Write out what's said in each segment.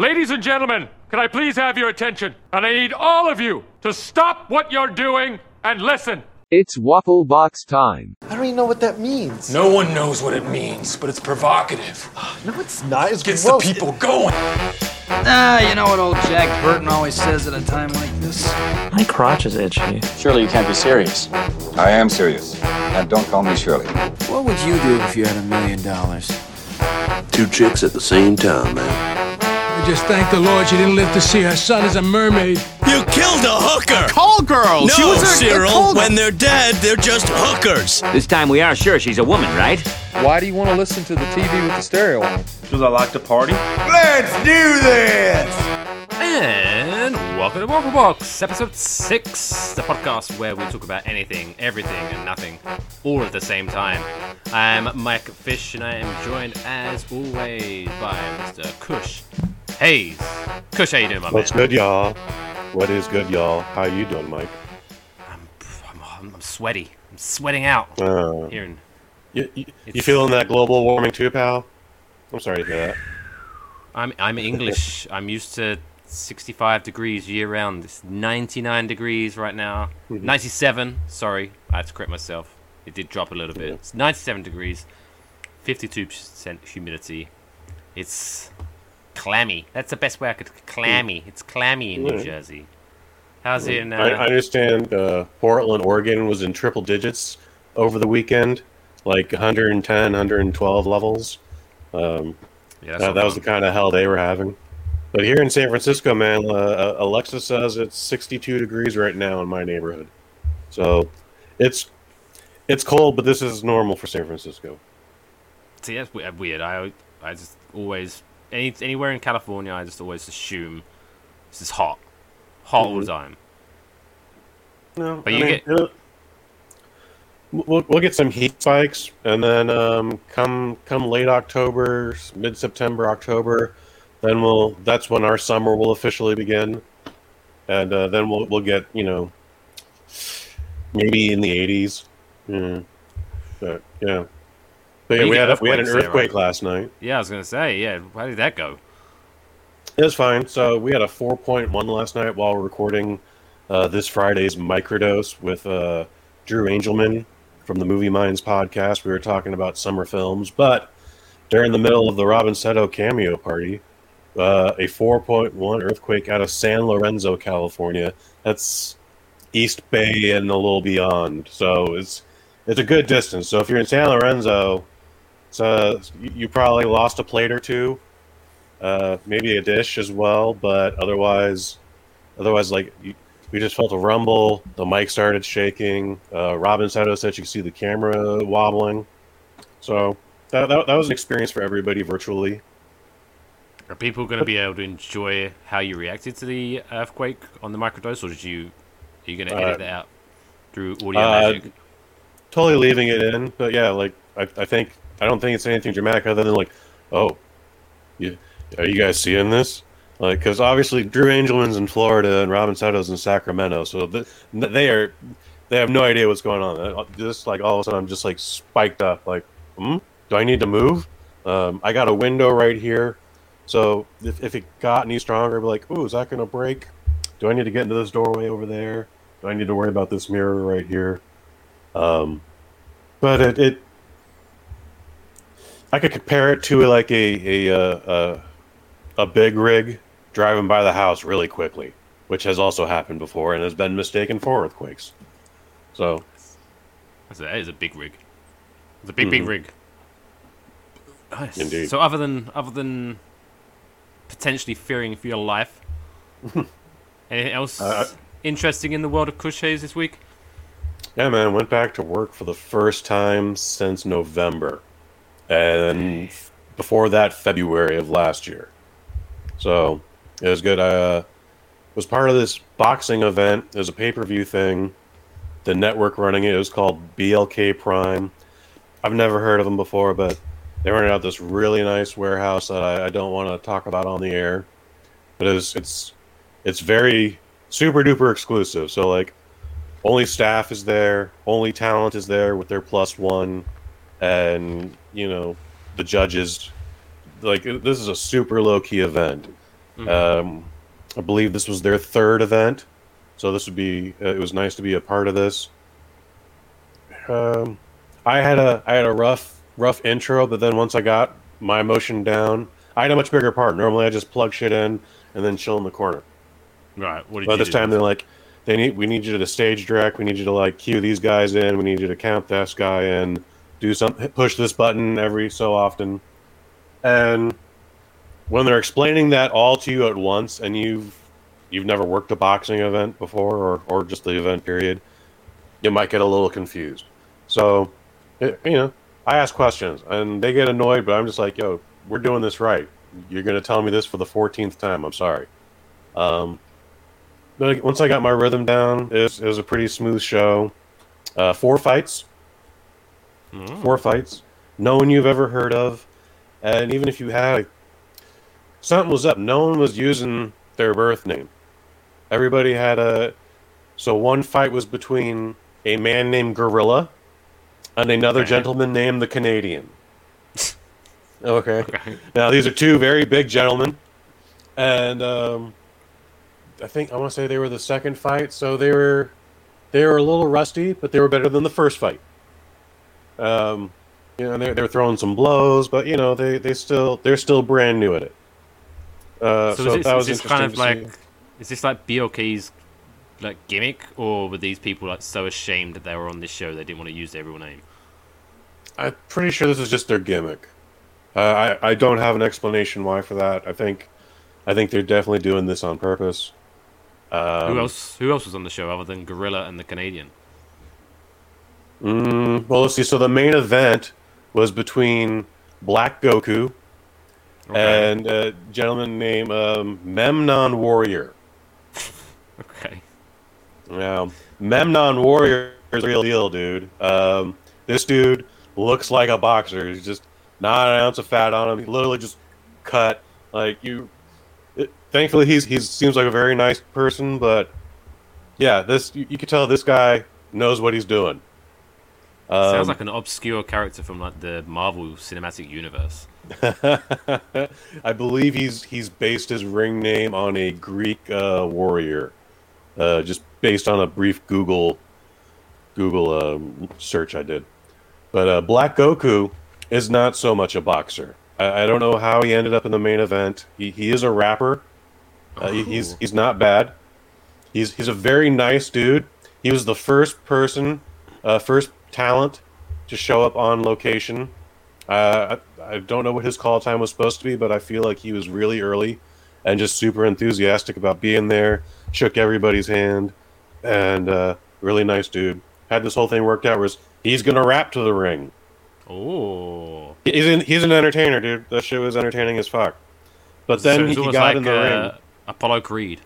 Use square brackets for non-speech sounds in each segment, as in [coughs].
Ladies and gentlemen, can I please have your attention? And I need all of you to stop what you're doing and listen. It's waffle box time. I don't even know what that means. No one knows what it means, but it's provocative. [gasps] No, it's not. It's Gets gross. the people going. Ah, you know what old Jack Burton always says at a time like this? My crotch is itchy. Surely you can't be serious. I am serious. And don't call me Shirley. What would you do if you had a million dollars? Two chicks at the same time, man. I just thank the Lord she didn't live to see her son as a mermaid. You killed a hooker! Call girl! No, she was a, Cyril, a call when they're dead, they're just hookers. This time we are sure she's a woman, right? Why do you want to listen to the TV with the stereo on? Because I like to party. Let's do this! And welcome to Waffle Box, episode 6, the podcast where we talk about anything, everything, and nothing, all at the same time. I'm Mike Fish, and I am joined, as always, by Mr. Kush Hayes. Kush, how you doing, my man? What's man? good, y'all? What is good, y'all? How you doing, Mike? I'm, I'm, I'm sweaty. I'm sweating out. Uh, Here in, you, you, you feeling that global warming too, pal? I'm sorry to hear that. I'm, I'm English. [laughs] I'm used to 65 degrees year round. It's 99 degrees right now. Mhm. 97. Sorry, I had to correct myself. It did drop a little bit. It's 97 degrees. 52% humidity. It's clammy. That's the best way I could. Clammy. It's clammy in New. Jersey. How's it in? Uh, I, I understand uh, Portland, Oregon was in triple digits over the weekend, like 110, 112 levels. Um, Yeah, that, that was the kind of hell they were having. But here in San Francisco, man, uh, uh, Alexa says it's 62 degrees right now in my neighborhood. So it's it's cold, but this is normal for San Francisco. See, that's weird. I I just always any anywhere in California, I just always assume this is hot, hot all the Mhm. time. No, But I you mean, get- We'll, we'll get some heat spikes, and then um, come come late October, mid September, October, then we'll that's when our summer will officially begin, and uh, then we'll we'll get you know maybe in the eighties. Mm. But yeah, yeah, we had a, we had an earthquake right? last night. Yeah, I was gonna say, yeah. How did that go? It was fine. So we had a 4.1 last night while recording uh, this Friday's microdose with uh, Drew Angelman from the Movie Minds podcast. We were talking about summer films, but during the middle of the Robin Seto cameo party, uh, a 4.1 earthquake out of San Lorenzo, California. That's East Bay and a little beyond. So it's it's a good distance. So if you're in San Lorenzo, uh, you probably lost a plate or two uh, maybe a dish as well, but otherwise, otherwise, like you, we just felt a rumble. The mic started shaking. Uh, Robin Seto said you could see the camera wobbling. So that, that, that was an experience for everybody virtually. Are people going to be able to enjoy how you reacted to the earthquake on the microdose, or did you are you going to edit Uh, that out through audio Uh, magic? totally leaving it in, but yeah, like I, I think I don't think it's anything dramatic other than like, oh, you, are you guys seeing this? Like, because obviously Drew Angelman's in Florida and Robin Seto's in Sacramento, so th- they are they have no idea what's going on. Just like all of a sudden, I'm just like spiked up. Like, hmm, do I need to move? Um, I got a window right here, so if, if it got any stronger, I'd be like, ooh, is that gonna break? Do I need to get into this doorway over there? Do I need to worry about this mirror right here? Um, but it, it I could compare it to like a a uh, a, a big rig driving by the house really quickly, which has also happened before and has been mistaken for earthquakes. So That's a- That is a big rig. It's a big, big Mhm. rig. Nice. Indeed. So other than other than potentially fearing for your life, [laughs] anything else Uh, interesting in the world of Kush this week? yeah, man, went back to work for the first time since November, and before that February of last year. So it was good. I uh, was part of this boxing event. It was a pay per view thing. The network running it, it was called BLK Prime. I've never heard of them before, but they rented out this really nice warehouse that I, I don't want to talk about on the air. But it's it's it's very super duper exclusive. So like, only staff is there, only talent is there with their plus one, and you know the judges. Like this is a super low key event. Um, I believe this was their third event, so this would be. Uh, it was nice to be a part of this. Um, I had a I had a rough rough intro, but then once I got my emotion down, I had a much bigger part. Normally, I just plug shit in and then chill in the corner. Right. What did But this do? time they're like, they need we need you to stage direct. We need you to like cue these guys in. We need you to count this guy in. Do some push this button every so often, and when they're explaining that all to you at once, and you've you've never worked a boxing event before, or or just the event period, you might get a little confused. So, it, you know, I ask questions, and they get annoyed, but I'm just like, yo, we're doing this right. You're gonna tell me this for the 14th time. I'm sorry. Um, but once I got my rhythm down, it was, it was a pretty smooth show. Uh, four fights, four fights, no one you've ever heard of, and even if you had, something was up. No one was using their birth name. Everybody had a. So one fight was between a man named Gorilla and another gentleman named the Canadian. [laughs] okay. Now these are two very big gentlemen, and um, I think I want to say they were the second fight, so they were they were a little rusty, but they were better than the first fight. Um, you know, they they were throwing some blows, but you know they they still they're still brand new at it. Uh, so, so is this, that was is this kind of like see. is this like BLK's like gimmick, or were these people like so ashamed that they were on this show they didn't want to use their real name? I'm pretty sure this is just their gimmick. Uh, I I don't have an explanation why for that. I think I think they're definitely doing this on purpose. Um, who else? Who else was on the show other than Gorilla and the Canadian? Mm, well, let's see. So the main event was between Black Goku and a gentleman named um, Memnon Warrior. [laughs] Okay. Yeah, Memnon Warrior is real deal, dude. Um, this dude looks like a boxer. He's just not an ounce of fat on him. He literally just cut like you. It, thankfully, he's he seems like a very nice person, but yeah, this you, you can tell this guy knows what he's doing. Sounds Um, like an obscure character from like the Marvel Cinematic Universe. [laughs] I believe he's he's based his ring name on a Greek uh, warrior, uh, just based on a brief Google Google um, search I did. But uh, Black Goku is not so much a boxer. I, I don't know how he ended up in the main event. He, he is a rapper. Uh, he- he's he's not bad. He's he's a very nice dude. He was the first person, uh, first talent to show up on location. Uh, I, I don't know what his call time was supposed to be, but I feel like he was really early and just super enthusiastic about being there. Shook everybody's hand, and uh, really nice dude. Had this whole thing worked out. Was he's gonna rap to the ring? Oh. He's an, he's an entertainer, dude. That shit was entertaining as fuck. But then so he, it's he almost got like in the uh, ring. Apollo Creed.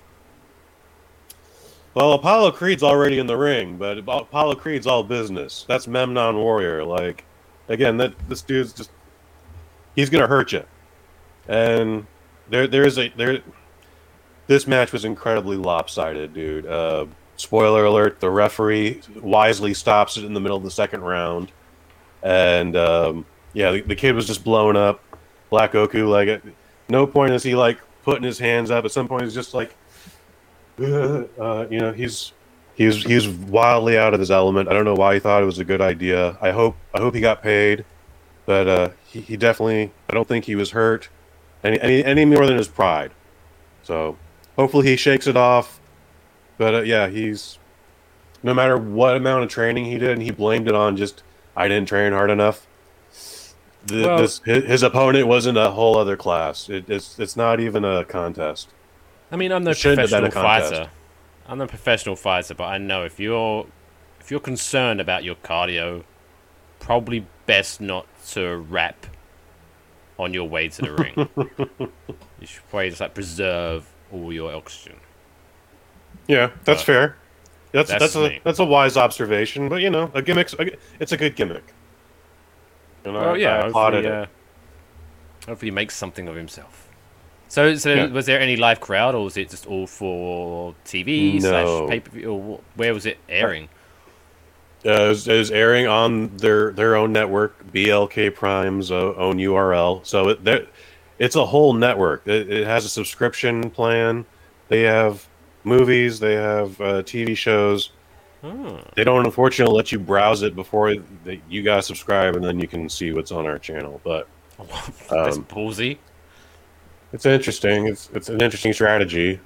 Well, Apollo Creed's already in the ring, but Apollo Creed's all business. That's Memnon Warrior. Like, again, that this dude's just he's gonna hurt you. And there, there's a there. This match was incredibly lopsided, dude. Uh, spoiler alert: the referee wisely stops it in the middle of the second round, and um, yeah, the, the kid was just blown up. Black Goku, like, at no point is he like putting his hands up. At some point, he's just like [laughs] uh, you know, he's he's he's wildly out of his element. I don't know why he thought it was a good idea. I hope I hope he got paid, but uh, he, he definitely. I don't think he was hurt any, any any more than his pride. So hopefully he shakes it off. But uh, yeah, he's no matter what amount of training he did, and he blamed it on just I didn't train hard enough. The, Well- this his, his opponent wasn't a whole other class. It, it's it's not even a contest. I mean, I'm no It shouldn't have been professional fighter. I'm no professional fighter, but I know if you're if you're concerned about your cardio, probably best not to rap on your way to the [laughs] ring. you should probably just like preserve all your oxygen. Yeah, that's But fair. That's that's that's, a that's a wise observation, but you know, a gimmick's a, it's a good gimmick. You know, Well, yeah, I applauded hopefully, uh, hopefully he makes something of himself. So, so Yeah. was there any live crowd, or was it just all for TV No. slash pay per view, or where was it airing? Uh, it, was, it was airing on their their own network, BLK Prime's uh, own URL. So it, there- it's a whole network. It, it has a subscription plan. They have movies. They have uh, TV shows. Hmm. They don't unfortunately let you browse it before you gotta subscribe, and then you can see what's on our channel. But [laughs] That's um, ballsy. It's interesting. It's it's an interesting strategy.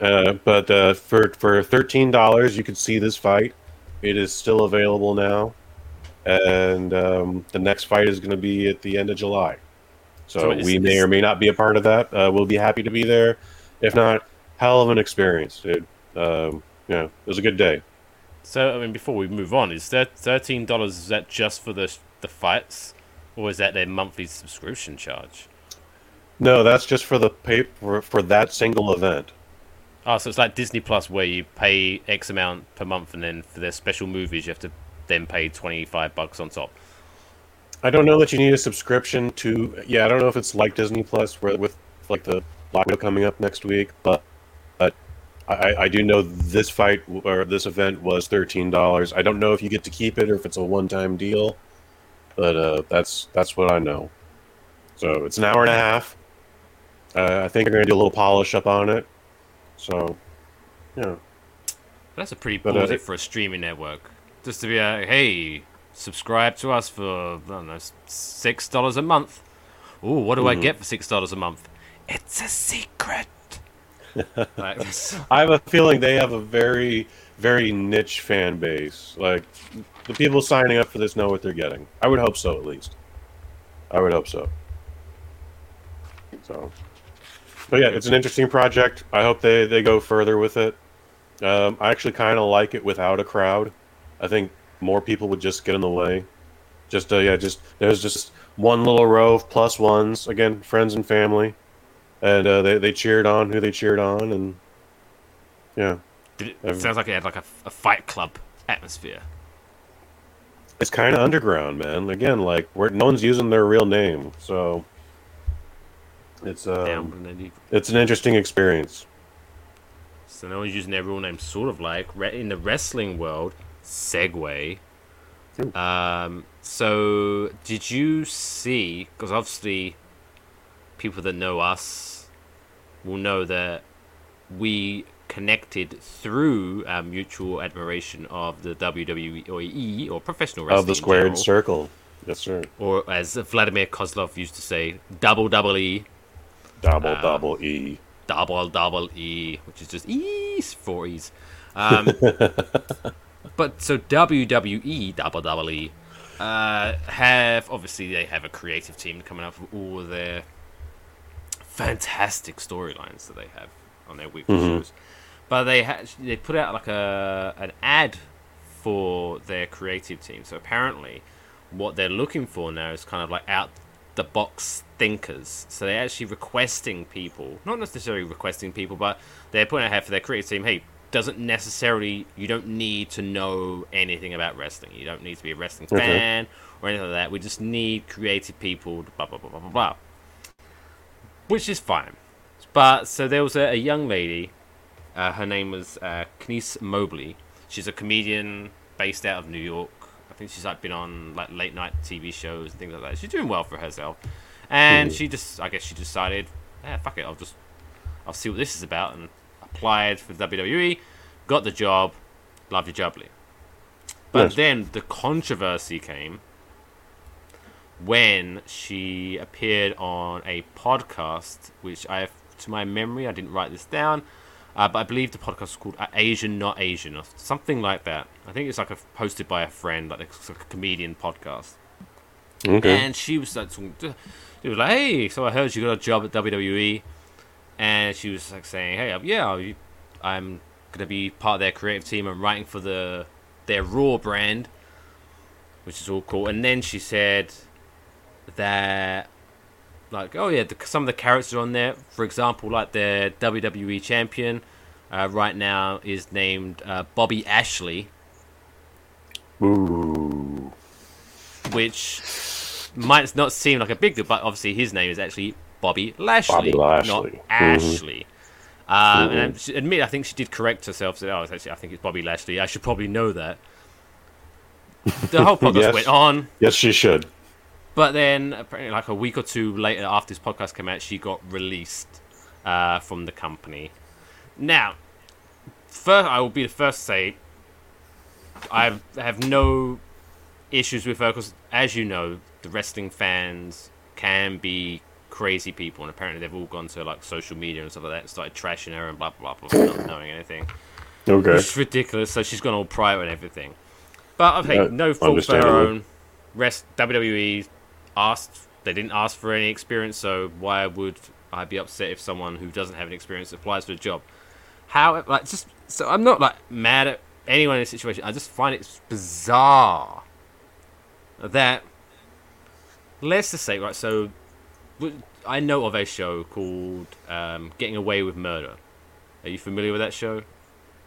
Uh, but uh, for for thirteen dollars, you can see this fight. It is still available now, and um, the next fight is going to be at the end of July. So, So we may or may not be a part of that. Uh, we'll be happy to be there. If not, hell of an experience, dude. Um, yeah, it was a good day. So, I mean, before we move on, is that thirteen dollars? Is that just for the the fights, or is that their monthly subscription charge? No, that's just for the pay for, for that single event. Oh, so it's like Disney Plus, where you pay X amount per month, and then for their special movies, you have to then pay twenty five bucks on top. I don't know that you need a subscription to. Yeah, I don't know if it's like Disney Plus, where with like the Black Widow coming up next week, but but I, I do know this fight or this event was thirteen dollars. I don't know if you get to keep it or if it's a one-time deal, but uh, that's that's what I know. So it's an hour and a half. Uh, I think they're gonna do a little polish up on it. So, yeah. That's a pretty But, uh, ballsy for a streaming network. Just to be like, hey, subscribe to us for I don't know six dollars a month. Ooh, what do I Mhm. get for six dollars a month? It's a secret. [laughs] [laughs] I have a feeling they have a very, very niche fan base. Like the people signing up for this know what they're getting. I would hope so, at least. I would hope so. So, but yeah, it's an interesting project. I hope they they go further with it. Um, I actually kind of like it without a crowd. I think more people would just get in the way. Just uh, yeah, just there's just one little row of plus ones again, friends and family, and uh, they they cheered on who they cheered on, and yeah, it, sounds like it had like a, a fight club atmosphere. it's kind of underground, man. Again, like where no one's using their real name, so it's Down um, when it's an interesting experience. So no one's using their real name, sort of like re- in the wrestling world. Segue. Um, so did you see? Because obviously, people that know us will know that we connected through our mutual admiration of the WWE or professional wrestling Of the squared general. circle, yes, sir. or as Vladimir Kozlov used to say, double double E. Double Um, double E. double double E, which is just E's for E's. Um, [laughs] but so WWE double double E uh, have obviously they have a creative team coming up with all their fantastic storylines that they have on their weekly Mhm. shows. But they ha- they put out like a an ad for their creative team. So apparently, what they're looking for now is kind of like out the box thinkers. So they're actually requesting people, not necessarily requesting people, but they're putting out for their creative team. Hey, doesn't necessarily you don't need to know anything about wrestling. You don't need to be a wrestling Okay. fan or anything like that. We just need creative people. to Blah blah blah blah blah blah. Which is fine. But so there was a, a young lady. Uh, her name was uh, Knice Mobley. She's a comedian based out of New York. Think she's like been on like late night TV shows and things like that. She's doing well for herself, and Mhm. she just I guess she decided, yeah, fuck it, I'll just I'll see what this is about and applied for WWE, got the job, lovely jubbly. But Nice. then the controversy came when she appeared on a podcast, which I have to my memory, I didn't write this down, uh, but I believe the podcast was called uh, Asian Not Asian or something like that. I think it's like a, hosted by a friend, like it's like a comedian podcast. Okay. And she was like, talking to- she was like, "Hey, so I heard you got a job at WWE," and she was like saying, "Hey, yeah, I'm gonna be part of their creative team. I'm writing for the their Raw brand, which is all cool." And then she said that, like, oh yeah, the, some of the characters on there, for example, like their WWE champion uh, right now is named uh, Bobby Ashley, Ooh. which might not seem like a big deal, but obviously his name is actually Bobby Lashley, Bobby Lashley. not Mhm. Ashley. Um, Mhm. And she, admit, I think she did correct herself. Said, "Oh, actually, I think it's Bobby Lashley. I should probably know that." The whole [laughs] podcast Yes. went on. Yes, she should. But then, apparently, like a week or two later, after this podcast came out, she got released uh, from the company. Now, first, I will be the first to say I have no issues with her because, as you know, the wrestling fans can be crazy people, and apparently they've all gone to like social media and stuff like that, and started trashing her and blah blah blah, blah not knowing anything. Okay. It's ridiculous. So she's gone all private and everything. But I think Yeah, no fault for her own. Rest WWE asked. They didn't ask for any experience, so why would I be upset if someone who doesn't have any experience applies for the job? How like just so I'm not like mad at anyone in this situation. I just find it bizarre that let's just say right. So I know of a show called um, Getting Away with Murder. Are you familiar with that show?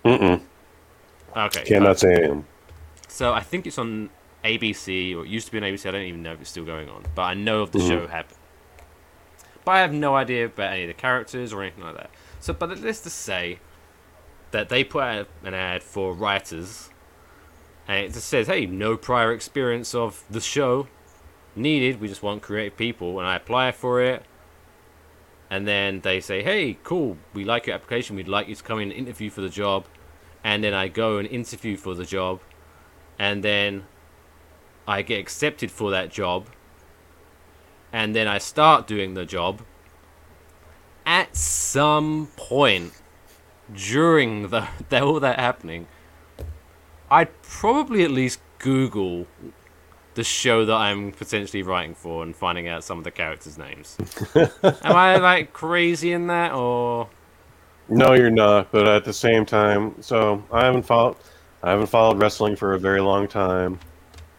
Mm-mm. Okay. Cannot say I am. So I think it's on ABC, or it used to be on ABC. I don't even know if it's still going on, but I know of the Mhm. show happened. But I have no idea about any of the characters or anything like that. So, but let's just say that they put out an ad for writers, and it just says, "Hey, no prior experience of the show needed. We just want creative people." And I apply for it, and then they say, "Hey, cool. We like your application. We'd like you to come in and interview for the job." And then I go and interview for the job, and then I get accepted for that job, and then I start doing the job. At some point during the, [laughs] the all that happening, I'd probably at least Google the show that I'm potentially writing for and finding out some of the characters' names. [laughs] Am I like crazy in that, or No, you're not. But at the same time, so I haven't followed. I haven't followed wrestling for a very long time,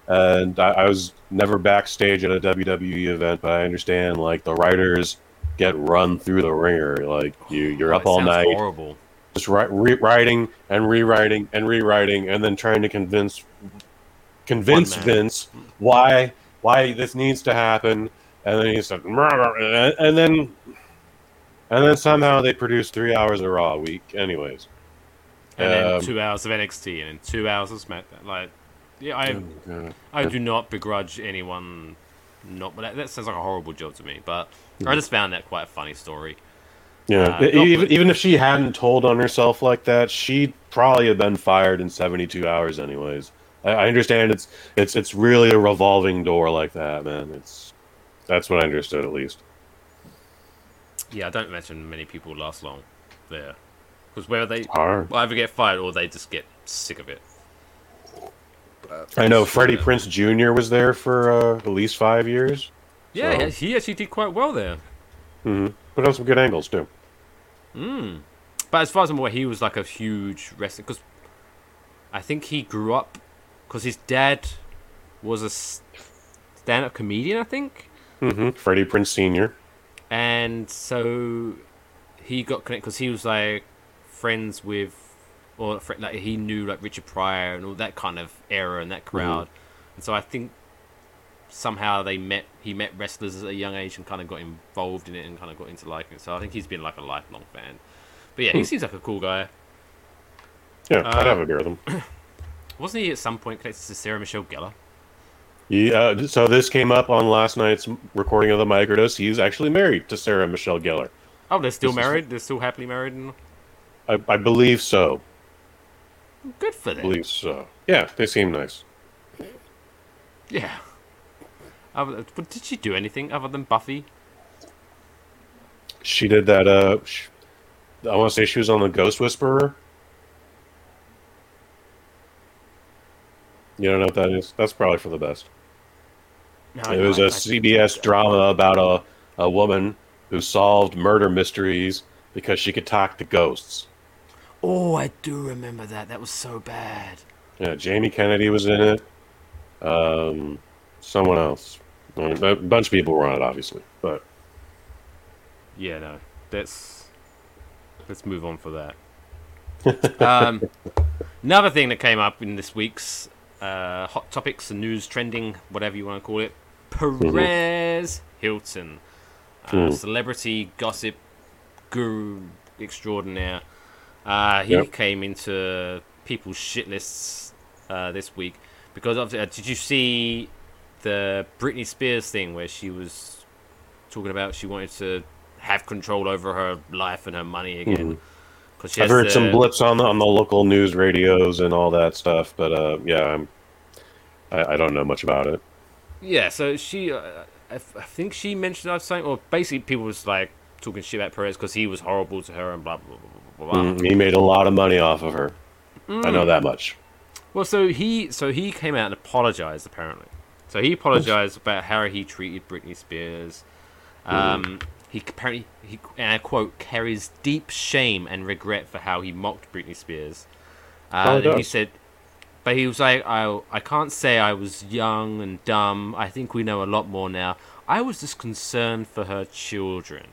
and I, I was never backstage at a WWE event. But I understand, like the writers get run through the ringer. Like you, you're Oh, up all night, Horrible. just wri- re- writing and rewriting and rewriting, and then trying to convince convince. Vince why why this needs to happen. And then he said, and then and then somehow they produce three hours of Raw a week. Anyways, and then Um, two hours of NXT, and then two hours of SmackDown. Like, yeah, I God. I do not begrudge anyone. Not, but that, that sounds like a horrible job to me. But I just found that quite a funny story. Yeah, Uh, even, even if she hadn't told on herself like that, she'd probably have been fired in 72 hours anyways. I, I understand it's it's it's really a revolving door like that, man. It's that's what I understood at least. Yeah, I don't imagine many people last long there, because whether they either get fired or they just get sick of it. I know Freddie Prinze Jr. was there for uh, at least five years. Yeah, so- he actually did quite well there. hmm Put on some good angles too. Mm. But as far as I'm aware, he was like a huge wrestler because I think he grew up because his dad was a stand-up comedian, I think, hmm Freddie Prinze Sr. and so he got connected because he was like friends with, or like he knew like Richard Pryor and all that kind of era and that crowd, and so I think somehow they met. He met wrestlers at a young age and kind of got involved in it and kind of got into liking it. So I think he's been like a lifelong fan. But yeah, he Hmm. seems like a cool guy. Yeah, I'd Uh, have a beer with him. [coughs] Wasn't he at some point connected to Sarah Michelle Gellar? Yeah, so this came up on last night's recording of the microdose. He's actually married to Sarah Michelle Gellar. Oh, they're still This is- married. They're still happily married, and I, I believe so. Good for them. believe so. Yeah, they seem nice. Yeah. Other- but did she do anything other than Buffy? She did that. Uh, sh- I want to say she was on the Ghost Whisperer. You don't know what that is? That's probably for the best. No, it no, was I- a I- CBS drama about a, a woman who solved murder mysteries because she could talk to ghosts. Oh, I do remember that. That was so bad. Yeah, Jamie Kennedy was in it. Um, someone else. I mean, A bunch of people were on it, obviously. But Yeah, no. Let's let's move on for that. [laughs] um, another thing that came up in this week's uh, hot topics and news trending, whatever you want to call it, Perez Hilton, uh, Hmm. celebrity gossip guru extraordinaire. Uh, he Yep. came into people's shit lists uh, this week because of. Uh, did you see the Britney Spears thing where she was talking about she wanted to have control over her life and her money again. Cause she I've heard some blips on the on the local news radios and all that stuff, but uh, yeah, I'm, I, I don't know much about it. Yeah, so she, uh, I, I think she mentioned something, or basically people was like talking shit about Perez because he was horrible to her and blah blah blah blah blah. Mm, he made a lot of money off of her. I know Mm. that much. Well, so he so he came out and apologized apparently. So he apologized about how he treated Britney Spears. Um, he apparently he and I quote carries deep shame and regret for how he mocked Britney Spears. Uh, and he said, but he was like, I I can't say I was young and dumb. I think we know a lot more now. I was just concerned for her children.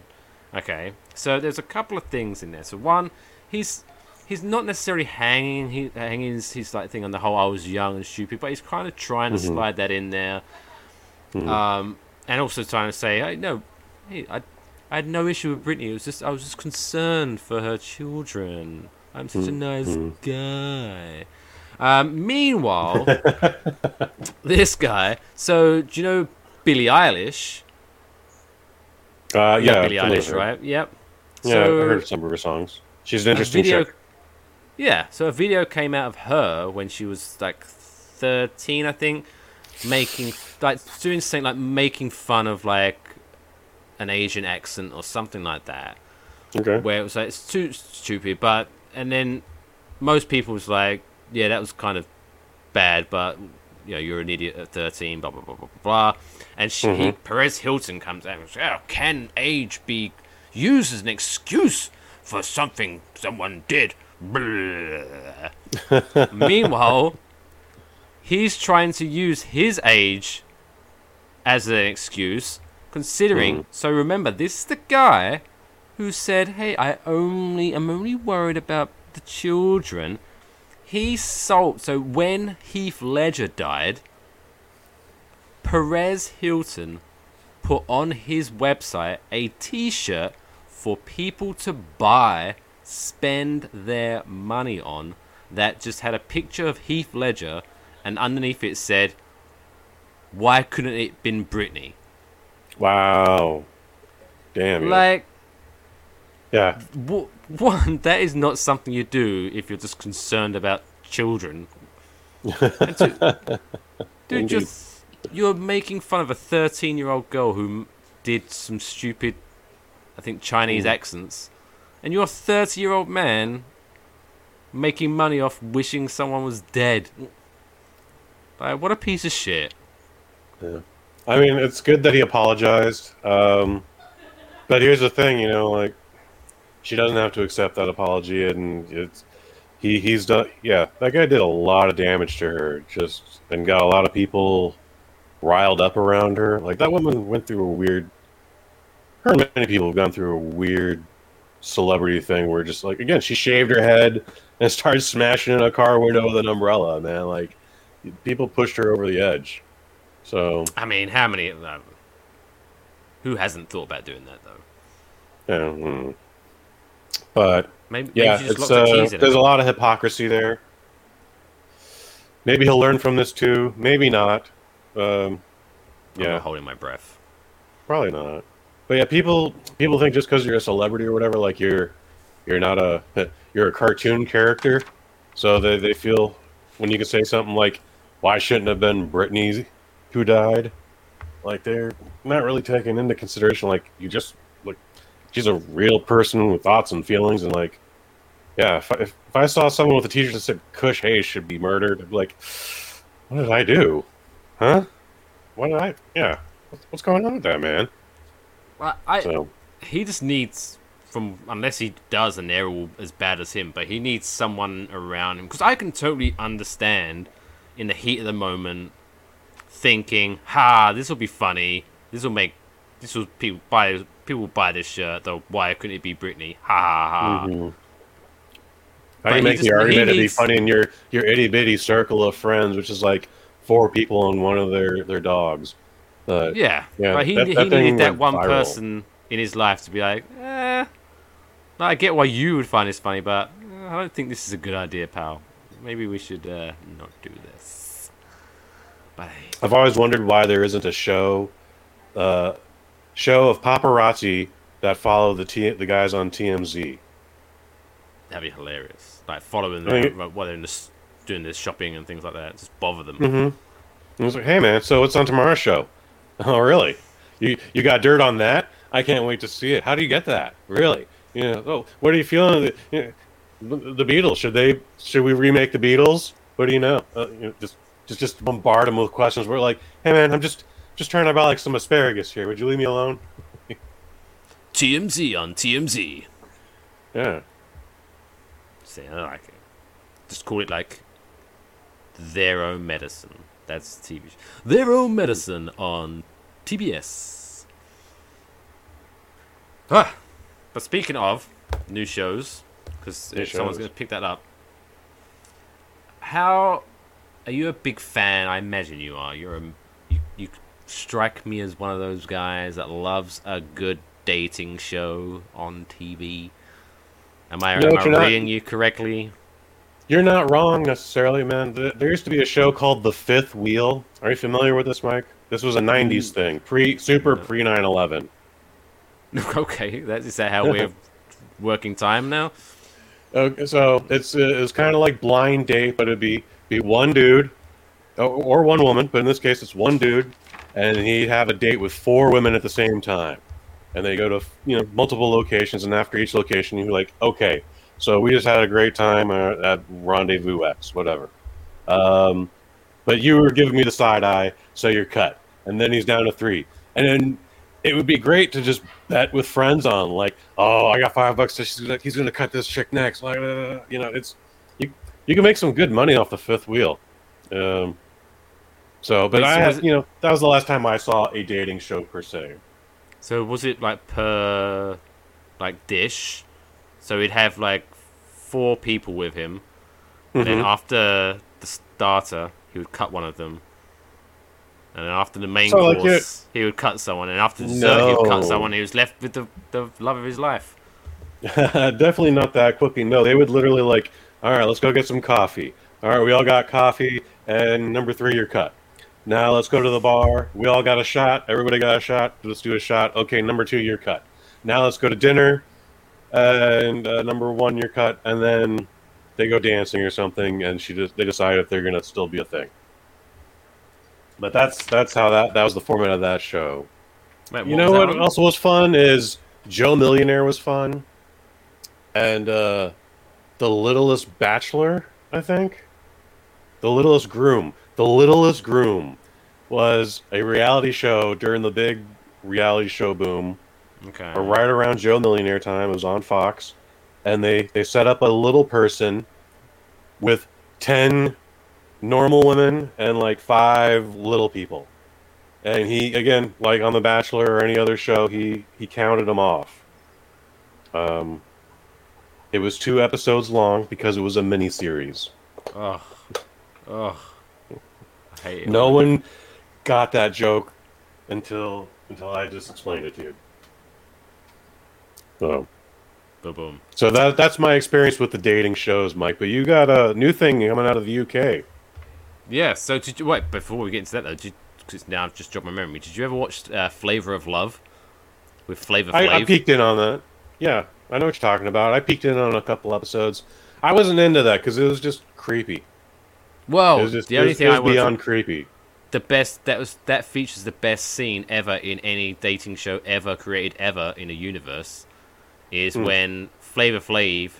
Okay, so there's a couple of things in there. So one, he's he's not necessarily hanging he, hanging his, his like thing on the whole I was young and stupid, but he's kind of trying to Mhm. slide that in there, Mhm. um, and also trying to say, hey, no, hey, I I had no issue with Britney. It was just I was just concerned for her children. I'm such a nice Mhm. guy. Um, meanwhile, [laughs] this guy. So do you know Billie Eilish? Uh, yeah, Billie Eilish, right? Yep. Yeah, So- I heard some of her songs. She's an interesting video, chick. Yeah, so a video came out of her when she was like 13, I think, making like doing something like making fun of like an Asian accent or something like that. Okay. Where it was like it's too stupid, but and then most people was like, yeah, that was kind of bad, but you know, you're an idiot at 13, blah blah blah blah blah. blah. And she, he, Mhm. Perez Hilton comes out and says, oh, can age be used as an excuse for something someone did? [laughs] Meanwhile, he's trying to use his age as an excuse, considering. So remember, this is the guy who said, "Hey, I only, I'm only worried about the children." He sold. So when Heath Ledger died, Perez Hilton put on his website a T-shirt for people to buy, spend their money on. That just had a picture of Heath Ledger, and underneath it said, "Why couldn't it been Britney?" Wow. Damn. Like, yeah. w- one, that is not something you do if you're just concerned about children. Two, [laughs] dude, you're, you're making fun of a 13 year old girl who m- did some stupid, I think, Chinese Mm. accents. And you're a 30 year old man making money off wishing someone was dead. Like, what a piece of shit. Yeah. I mean, it's good that he apologized. Um, but here's the thing, you know, like she doesn't have to accept that apology, and it's he he's done. Yeah, that guy did a lot of damage to her, just and got a lot of people riled up around her. Like that woman went through a weird. Her and many people have gone through a weird celebrity thing where just like again, she shaved her head and [laughs] started smashing in a car window with an umbrella. Man, like people pushed her over the edge. So I mean, how many. Uh, who hasn't thought about doing that, though? yeah, mm. But Maybe- maybe yeah, it's uh, there's it. a lot of hypocrisy there. Maybe he'll learn from this too. Maybe not. Um, yeah, I'm holding my breath. probably not. But yeah, people people think just because you're a celebrity or whatever, like you're you're not a you're a cartoon character, so they they feel when you can say something like, "Why shouldn't it have been Britney who died?" Like they're not really taking into consideration like you just she's a real person with thoughts and feelings and like yeah if I, if, if I saw someone with a t-shirt that said Kush Hayes should be murdered I'd be like what did I do? Huh? What did I yeah. What's, what's going on with that man? Well, I, So- he just needs from unless he does and they're all as bad as him, but he needs someone around him. Because I can totally understand in the heat of the moment thinking, "Ha, this will be funny. This will make this was people buy people buy this shirt. Though why couldn't it be Britney? Ha ha ha." Mhm. But How do you make the he argument to be funny in your your itty bitty circle of friends, which is like four people and one of their their dogs? But Yeah, yeah, but he that- he that needed that one viral. person in his life to be like, eh. I get why you would find this funny, but eh, I don't think this is a good idea, pal. Maybe we should uh, not do this. I've always wondered why there isn't a show, uh, show of paparazzi that follow the T- the guys on TMZ. That'd be hilarious. Like following I them mean- while they're in this, doing this shopping and things like that. Just bother them. Mm-hmm. I was like, hey man, so what's on tomorrow's show? [laughs] Oh really? You you got dirt on that? I can't wait to see it. How do you get that? Really? You know, oh, what are you feeling? You know, the Beatles should they should we remake the Beatles? What do you know? Uh, you know just just just bombard them with questions. We're like, hey man, I'm just just trying to buy like some asparagus here. Would you leave me alone? [laughs] TMZ on TMZ. Yeah. See, I like it. Just call it like their own medicine. That's TV. Their own medicine on TBS. Ah, but speaking of new shows, because someone's going to pick that up. How are you a big fan? I imagine you are. You're a you, you strike me as one of those guys that loves a good dating show on TV. Am I, No, am I you're not. reading you correctly? You're not wrong necessarily, man. There used to be a show called The Fifth Wheel. Are you familiar with this, Mike? This was a '90s thing, pre super pre 9/11. [laughs] okay, that is that how we're [laughs] working time now? Okay, so it's uh, it's kind of like blind date, but it'd be be one dude or one woman, but in this case it's one dude, and he'd have a date with four women at the same time, and they go to you know multiple locations, and after each location you're like, okay, so we just had a great time uh, at Rendezvous X, whatever. Um, but you were giving me the side eye, so you're cut, and then he's down to three, and then it would be great to just bet with friends on like oh i got five bucks she's he's gonna cut this chick next. Like uh, you know it's you you can make some good money off the fifth wheel. Um so but Wait, i so had, it- you know that was the last time i saw a dating show per se So was it like per like dish? So he'd have like four people with him, and then Mhm. after the starter, he would cut one of them. And then after the main So, like, course, he would cut someone, and after dessert, he would cut someone. He was left with the, the love of his life. [laughs] definitely not that quickly no they would literally like all right let's go get some coffee all right we all got coffee and number three you're cut now let's go to the bar. We all got a shot. Everybody got a shot. Let's do a shot. Okay number two you're cut. Now let's go to dinner and uh, number one you're cut and then they go dancing or something and she just they decide if they're gonna still be a thing. But that's that's how that that was the format of that show. Wait, you know what one? also was fun is Joe Millionaire was fun, and uh, the Littlest Bachelor, I think, the Littlest Groom, the Littlest Groom was a reality show during the big reality show boom, Okay. or right around Joe Millionaire time. It was on Fox, and they they set up a little person with ten normal women and like five little people. And he again, like on The Bachelor or any other show, he he counted them off. Um, it was two episodes long because it was a mini series. Ugh. Ugh. No one got that joke until until I just explained it to you. So, Boom, boom. so that that's my experience with the dating shows, Mike. But you got a new thing coming out of the UK. Yeah. So did you wait before we get into that though? Did, cause now I've just dropped my memory. Did you ever watch uh, Flavor of Love with Flavor Flav? I, I peeked in on that. Yeah, I know what you're talking about. I peeked in on a couple episodes. I wasn't into that because it was just creepy. Was just the only thing I was beyond creepy. the best that was that features the best scene ever in any dating show ever created ever in a universe is Hmm. when Flavor Flav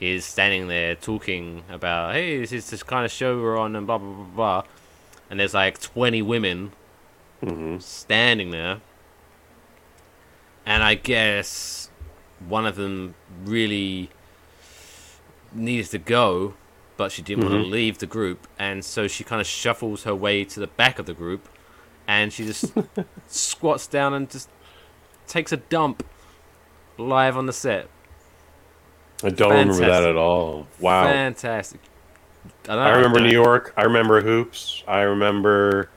is standing there talking about hey this is this kind of show we're on and blah blah blah blah and there's like 20 women Mm-hmm. standing there and I guess one of them really needs to go but she didn't want Mhm. to leave the group, and so she kind of shuffles her way to the back of the group, and she just [laughs] squats down and just takes a dump live on the set. I don't remember that at all. Wow. Fantastic. I, don't I remember New York. I remember Hoops. I remember.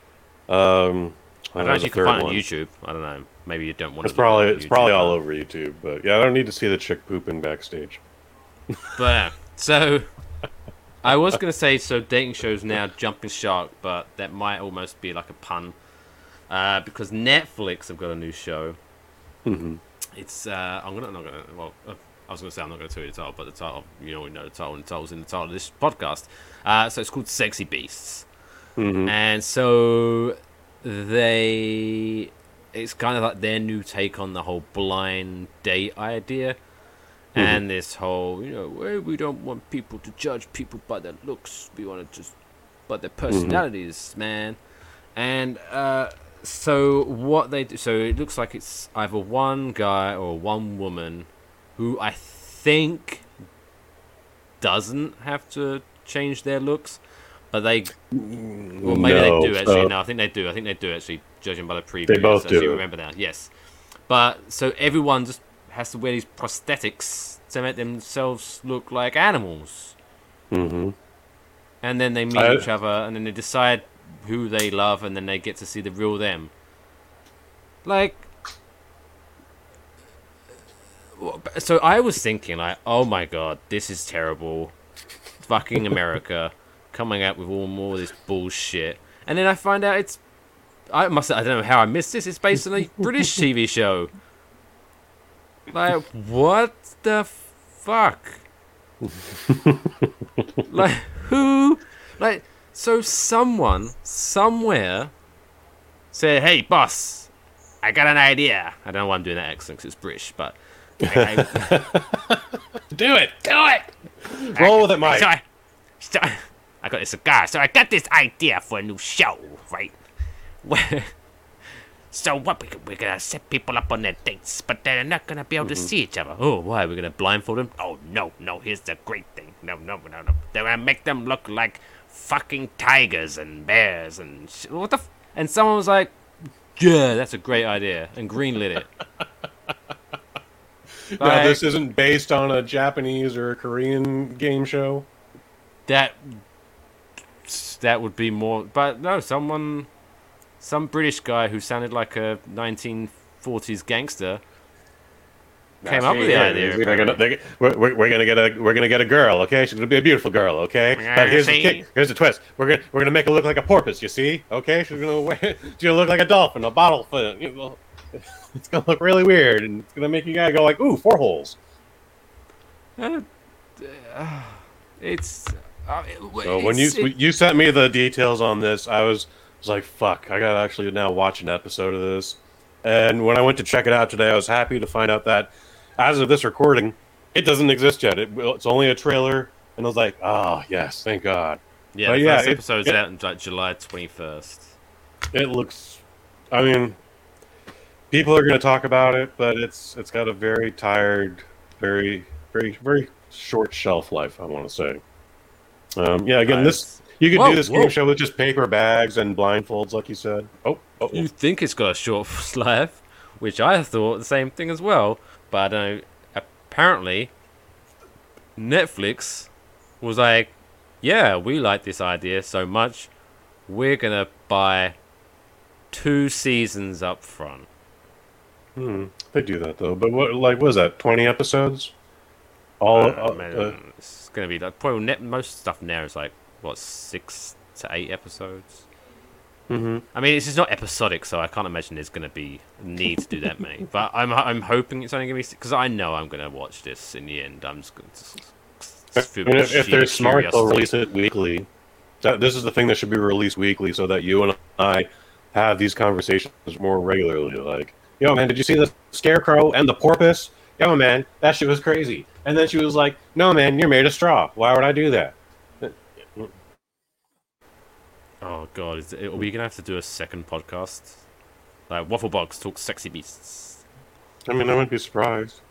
Um, I I don't know if you can find it one. on YouTube. I don't know. Maybe you don't want to. It's to. probably it's probably all over YouTube, but yeah, I don't need to see the chick pooping backstage. But so I was gonna say so dating shows now jumping shark, but that might almost be like a pun, uh, because Netflix have got a new show. Mm-hmm. It's uh, I'm gonna I'm not gonna well uh, I was gonna say I'm not gonna tell you the title, but the title you know we know the title and the title's in the title of this podcast. Uh, so it's called Sexy Beasts, Mhm. and so they it's kind of like their new take on the whole blind date idea. Mm-hmm. And this whole, you know, we don't want people to judge people by their looks. We want to just by their mm-hmm. personalities, man. And uh, so what they do, so it looks like it's either one guy or one woman who I think doesn't have to change their looks, but they, well, maybe No, they do actually. so- No, I think they do. I think they do actually, judging by the preview. They both you do. remember now, yes. But so everyone just has to wear these prosthetics to make themselves look like animals, Mm-hmm. and then they meet I- each other, and then they decide who they love, and then they get to see the real them. Like, so I was thinking, like, oh my god, this is terrible. Fucking America [laughs] coming out with all more of this bullshit, and then I find out it's. I must. I don't know how I missed this. It's based on a British TV show. Like, what the fuck? [laughs] like, who? Like, so someone, somewhere, said, hey, boss, I got an idea. I don't know why I'm doing that accent because it's British, but. I, I, [laughs] Do it. do it! Roll with it, Mike. So I, so I got this cigar. So I got this idea for a new show, right? Where, so what? We, we're gonna uh, set people up on their dates, but they're not gonna be able to mm-hmm. see each other. Oh, why? We're gonna blindfold them? Oh no, no. Here's the great thing. No, no, no, no. They're gonna make them look like fucking tigers and bears and sh- what the? F-? And someone was like, "Yeah, that's a great idea," and greenlit it. [laughs] Now, this isn't based on a Japanese or a Korean game show. that that would be more but no someone some british guy who sounded like a 1940s gangster came up with the idea They're gonna, we're, we're, we're gonna get a we're gonna get a girl, okay? She's gonna be a beautiful girl, okay? But here's the kick, here's the twist. We're gonna we're gonna make her look like a porpoise, you see? Okay? She's gonna [laughs] she's gonna look like a dolphin, a bottle fin. [laughs] It's gonna look really weird, and it's gonna make you guys go like, ooh, four holes. Uh, uh, it's uh, So when you it- when you sent me the details on this, I was was like, fuck, I gotta actually now watch an episode of this. And when I went to check it out today, I was happy to find out that as of this recording, it doesn't exist yet. It, it's only a trailer, and I was like, oh yes, thank God. yeah But the yeah, first episode's it- out on like july 21st It looks. I mean, people are going to talk about it, but it's it's got a very tired, very very very short shelf life. I want to say. Um, yeah, again, this you could Whoa, do this whoa. game show with just paper bags and blindfolds, like you said. Oh, oh, you think it's got a short [laughs] life which i thought the same thing as well but i don't know apparently netflix was like yeah we like this idea so much we're gonna buy two seasons up front hmm, they do that though. But what, like, what is that? Twenty episodes? All. Uh, uh, man, uh, it's gonna be like probably net, most stuff now is like what six to eight episodes. mhm. I mean, it's just not episodic, so I can't imagine there's gonna be need to do that many. [laughs] But I'm I'm hoping it's only gonna be because I know I'm gonna watch this in the end. I'm just gonna. Just, just I mean, if, if they're smart, they'll release it weekly. That, this is the thing that should be released weekly, so that you and I have these conversations more regularly. Like, yo, man, did you see the scarecrow and the porpoise? Yo, man, that shit was crazy. And then she was like, "No, man, you're made of straw. Why would I do that?" Oh god, is it, are we gonna have to do a second podcast? Like Waffle Box talks sexy beasts. I mean, I wouldn't be surprised.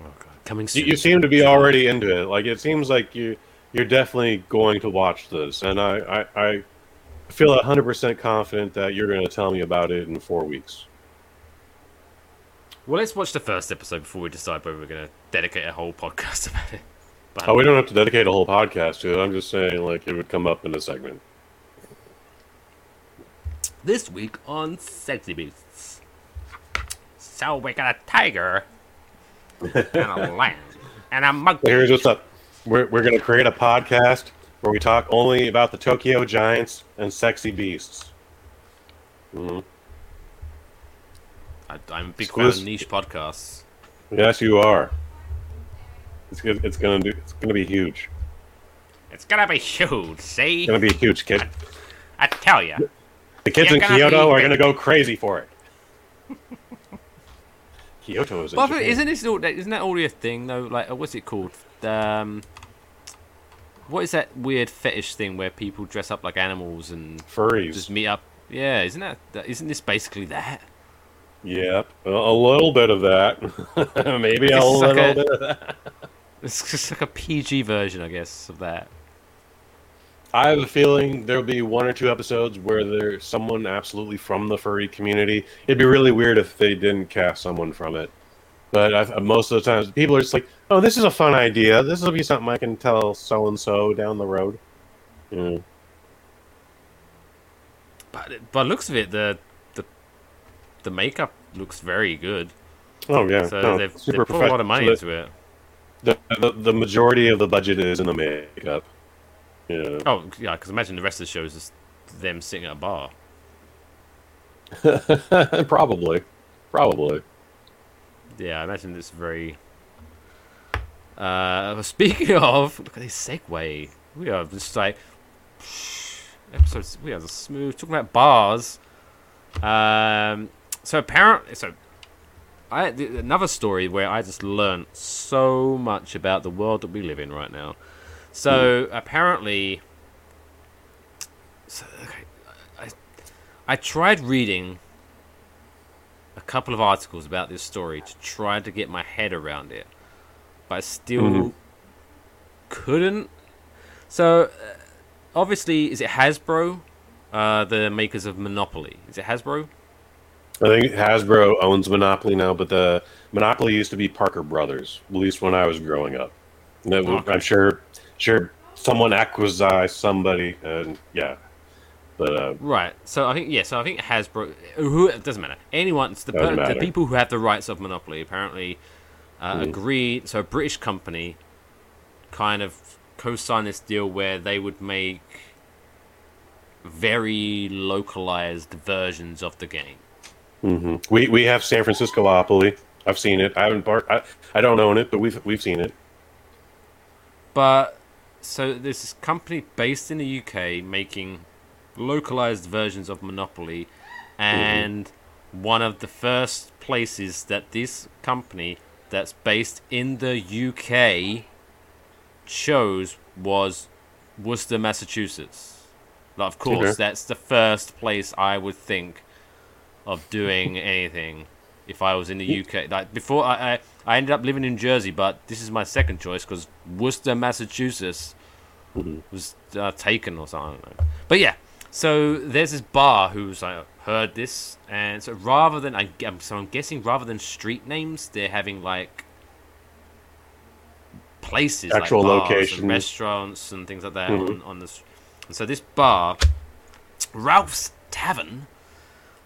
Oh god, coming You, soon. you seem to be already into it. Like, it seems like you you're definitely going to watch this, and I I, I feel hundred percent confident that you're going to tell me about it in four weeks. Well, let's watch the first episode before we decide whether we're gonna dedicate a whole [laughs] podcast about it. Oh, we don't have to dedicate a whole podcast to it. I'm just saying, like, it would come up in a segment. This week on Sexy Beasts. So we got a tiger [laughs] and a lion and a monkey. Here's what's up. We're, we're going to create a podcast where we talk only about the Tokyo Giants and sexy beasts. hmm I, I'm a big fan of niche podcasts. Yes, you are. It's good. It's gonna do. It's gonna be huge. It's gonna be huge, see? It's gonna be huge, kid. I tell you. The kids You're in gonna Kyoto be are gonna go crazy for it. [laughs] Kyoto is in But I think- Japan. isn't this all, isn't that already a thing though? Like, uh, what's it called? Um, what is that weird fetish thing where people dress up like animals and Furries. just meet up? Yeah, isn't that? that isn't this basically that? Yep, a, a little bit of that. [laughs] Maybe [laughs] a It's little like a- bit of that. It's just like a PG version, I guess, of that. I have a feeling there'll be one or two episodes where there's someone absolutely from the furry community. It'd be really weird if they didn't cast someone from it. But I, uh, most of the times, people are just like, "Oh, this is a fun idea. This will be something I can tell so and so down the road." Yeah. But by the looks of it, the the the makeup looks very good. Oh yeah, So no, they've, super they've put a lot of money professional. into it. The, the the majority of the budget is in the makeup. Yeah. Oh yeah, because imagine the rest of the show is just them sitting at a bar. [laughs] probably, probably. Yeah, I imagine it's very. Uh, [laughs] speaking of, look at this segue. We are just like episodes. We are smooth talking about bars. Um, so apparently, so I th- another story where I just learned so much about the world that we live in right now. So apparently, so, okay, I I tried reading a couple of articles about this story to try to get my head around it, but I still Mhm. couldn't. So, uh, obviously, is it Hasbro, uh, the makers of Monopoly? Is it Hasbro? I think Hasbro owns Monopoly now, but the Monopoly used to be Parker Brothers, at least when I was growing up. That- Okay. I'm sure, sure, someone acquisized somebody, and yeah, but uh, Right. So I think yeah. So I think Hasbro. Who it doesn't matter. Anyone. It's the, per- the people who have the rights of Monopoly apparently uh, Mhm. agreed. So a British company kind of co-signed this deal where they would make very localized versions of the game. Hmm we we have San Francisco Opoly. I've seen it. I haven't part. I, I don't own it, but we've we've seen it. But so there's this company based in the UK making localized versions of Monopoly, and one of the first places that this company that's based in the UK chose was Worcester, Massachusetts. Like, of course, Okay. that's the first place I would think of doing anything if I was in the UK. Like before, I I, I ended up living in Jersey, but this is my second choice because Worcester, Massachusetts, was uh, taken or something. I don't know. But yeah, so there's this bar who's uh, heard this, and so rather than I, so I'm guessing rather than street names, they're having like places, Actual like locations. and restaurants and things like that Mhm. on, on this. And so this bar, Ralph's Tavern,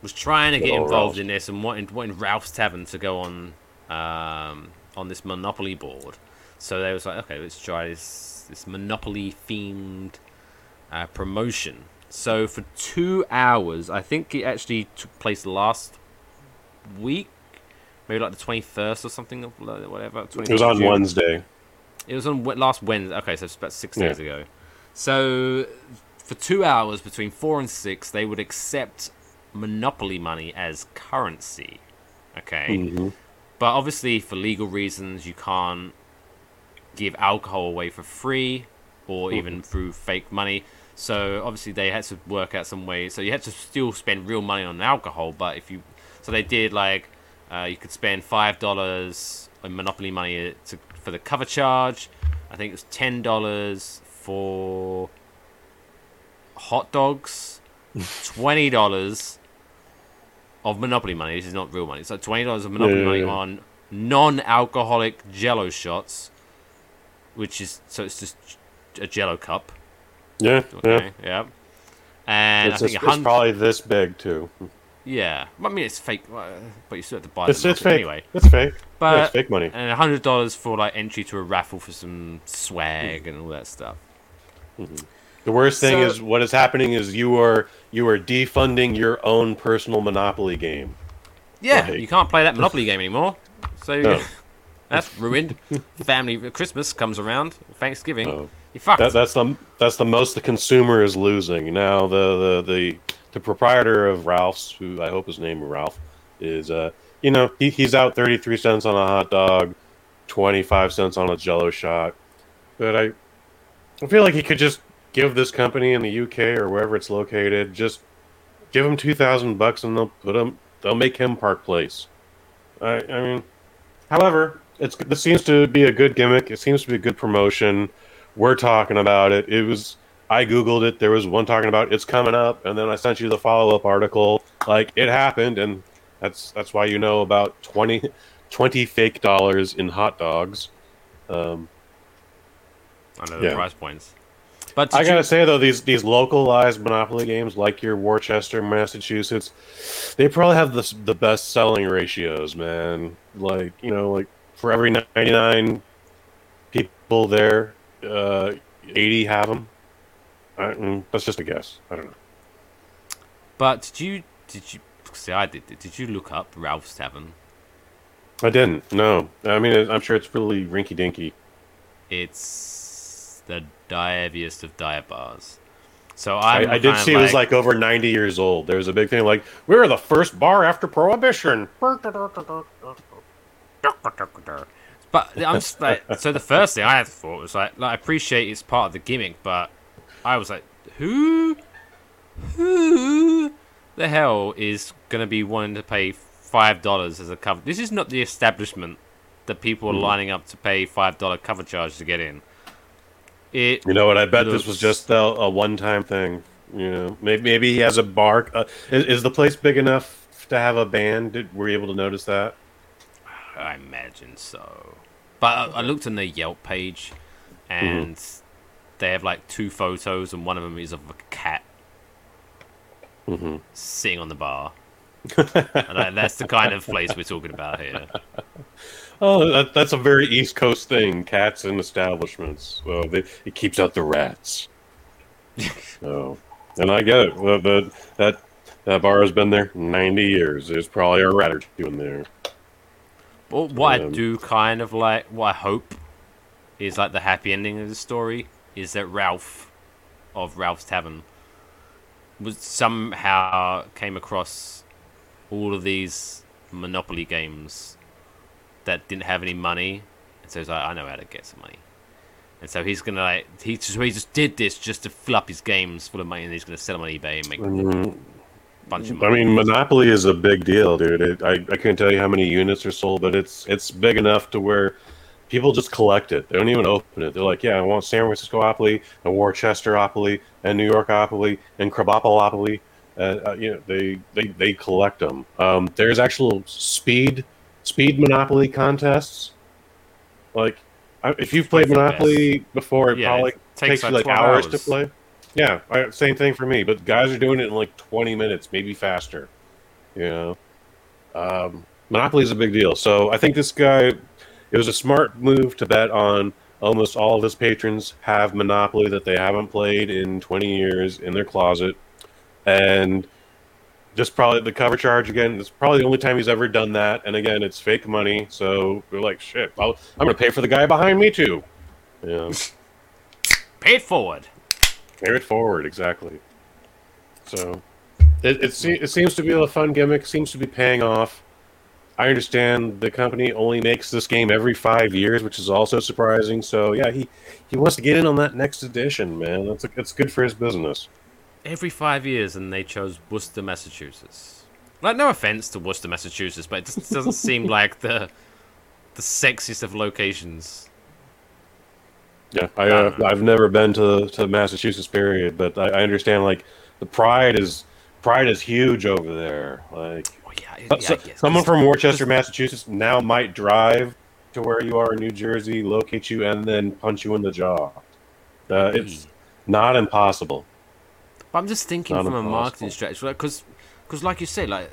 was trying to get involved Ralph's. in this and wanting, wanting Ralph's Tavern to go on um, on this Monopoly board. So they was like, okay, let's try this this Monopoly themed uh, promotion. So for two hours, I think it actually took place last week, maybe like the twenty first or something, or whatever. It was on 20th. Wednesday. It was on last Wednesday. Okay, so it's about six Yeah. days ago. So for two hours between four and six, they would accept Monopoly money as currency. Okay, Mhm. but obviously for legal reasons, you can't give alcohol away for free or even through fake money. So obviously they had to work out some way. So you had to still spend real money on alcohol, but if you so they did like uh, you could spend five dollars in Monopoly money to, for the cover charge. I think it was ten dollars for hot dogs, [laughs] twenty dollars of Monopoly money. This is not real money. It's like twenty dollars of Monopoly Yeah, yeah, money yeah. on non-alcoholic Jello shots, which is so it's just a Jello cup. Yeah, Okay, yeah. And it's, I think it's, it's probably this big too. Yeah, I mean it's fake, but you still have to buy It's, it's fake. anyway. It's fake. But yeah, it's fake money. and hundred dollars for like entry to a raffle for some swag hmm. and all that stuff. Mm-hmm. The worst thing So- is what is happening is you are you are defunding your own personal Monopoly game. Yeah, Like- you can't play that Monopoly game anymore. So No. [laughs] that's ruined. Family Christmas comes around, Thanksgiving. No. You fucked. That, that's the that's the most the consumer is losing. Now the the the, the proprietor of Ralph's, who I hope is named Ralph, is uh you know he, he's out thirty three cents on a hot dog, twenty five cents on a Jello shot. But I I feel like he could just give this company in the UK or wherever it's located just give them two thousand bucks and they'll put them they'll make him Park Place. I I mean, however, it's this seems to be a good gimmick. It seems to be a good promotion. We're talking about it. It was I googled it. There was one talking about it's coming up, and then I sent you the follow up article. Like it happened, and that's that's why you know about 20, 20 fake dollars in hot dogs. Um, I know the yeah. price points. But I gotta you- say though, these these localized Monopoly games, like your Worcester, Massachusetts, they probably have the the best selling ratios, man. Like you know, like for every ninety nine people there, uh, eighty have them. I, mm, that's just a guess. I don't know. But did you did you see? I did. Did you look up Ralph's Tavern? I didn't. No, I mean I'm sure it's really rinky dinky. It's the diviest of dive bars. So I, I'm I did see it was like over ninety years old. There was a big thing like we were the first bar after Prohibition. But I'm just like, so the first thing I had thought was like, like I appreciate it's part of the gimmick, but I was like, who, who the hell is gonna be wanting to pay five dollars as a cover? This is not the establishment that people are Mhm. lining up to pay five dollar cover charge to get in. It You know what? I bet this was just a, a one-time thing. You know, maybe maybe he has a bar. Uh, is, is the place big enough to have a band? Did, were you able to notice that? I imagine so. But I, I looked on the Yelp page, and they have like two photos, and one of them is of a cat Mhm. sitting on the bar. [laughs] and that's the kind of place we're talking about here. Oh, that, that's a very East Coast thing. Cats in establishments. Well, they, it keeps out the rats. [laughs] so, and I get it. Well, the, that that bar has been there ninety years. There's probably a rat or two in there. But what I Um, do kind of like, what I hope is like the happy ending of the story is that Ralph of Ralph's Tavern was somehow came across all of these Monopoly games that didn't have any money, and so he's like, I know how to get some money. And so he's gonna like he just he just did this just to fill up his games full of money, and he's gonna sell them on eBay and make Mhm. a bunch of money. I mean, Monopoly is a big deal, dude. It, I I couldn't tell you how many units are sold, but it's it's big enough to where people just collect it. They don't even open it. They're like, yeah, I want San Francisco Opoly, and Worcester Opoly, and New York Opoly, and Krabappel Uh, uh, you know, they they they collect them. Um, there's actual speed speed Monopoly contests. Like, if you've played Play Monopoly before, it Yeah, probably it takes takes, you like like 12 hours, to play. Yeah, I, same thing for me. But guys are doing it in like 20 minutes, maybe faster. You know, um, Monopoly is a big deal. So I think this guy, it was a smart move to bet on almost all of his patrons have Monopoly that they haven't played in 20 years in their closet, and just probably the cover charge again. It's probably the only time he's ever done that. And again, it's fake money, so we're like, shit. I'll, I'm going to pay for the guy behind me too. Yeah. [laughs] Pay it forward. Pay it forward, exactly. So, it it, se- it seems to be a fun gimmick. Seems to be paying off. I understand the company only makes this game every five years, which is also surprising. So yeah, he, he wants to get in on that next edition, man. That's it's good for his business. Every five years, and they chose Worcester, Massachusetts. Like, no offense to Worcester, Massachusetts, but it just doesn't seem [laughs] like the the sexiest of locations. Yeah, I uh, I've never been to to Massachusetts, period, but I, I understand like the pride is pride is huge over there. Like, Oh, yeah, so- yeah, yes, someone from Worcester, Massachusetts, now might drive to where you are in New Jersey, locate you, and then punch you in the jaw. Uh, it's not impossible. But I'm just thinking from a marketing strategy, because because like you say, like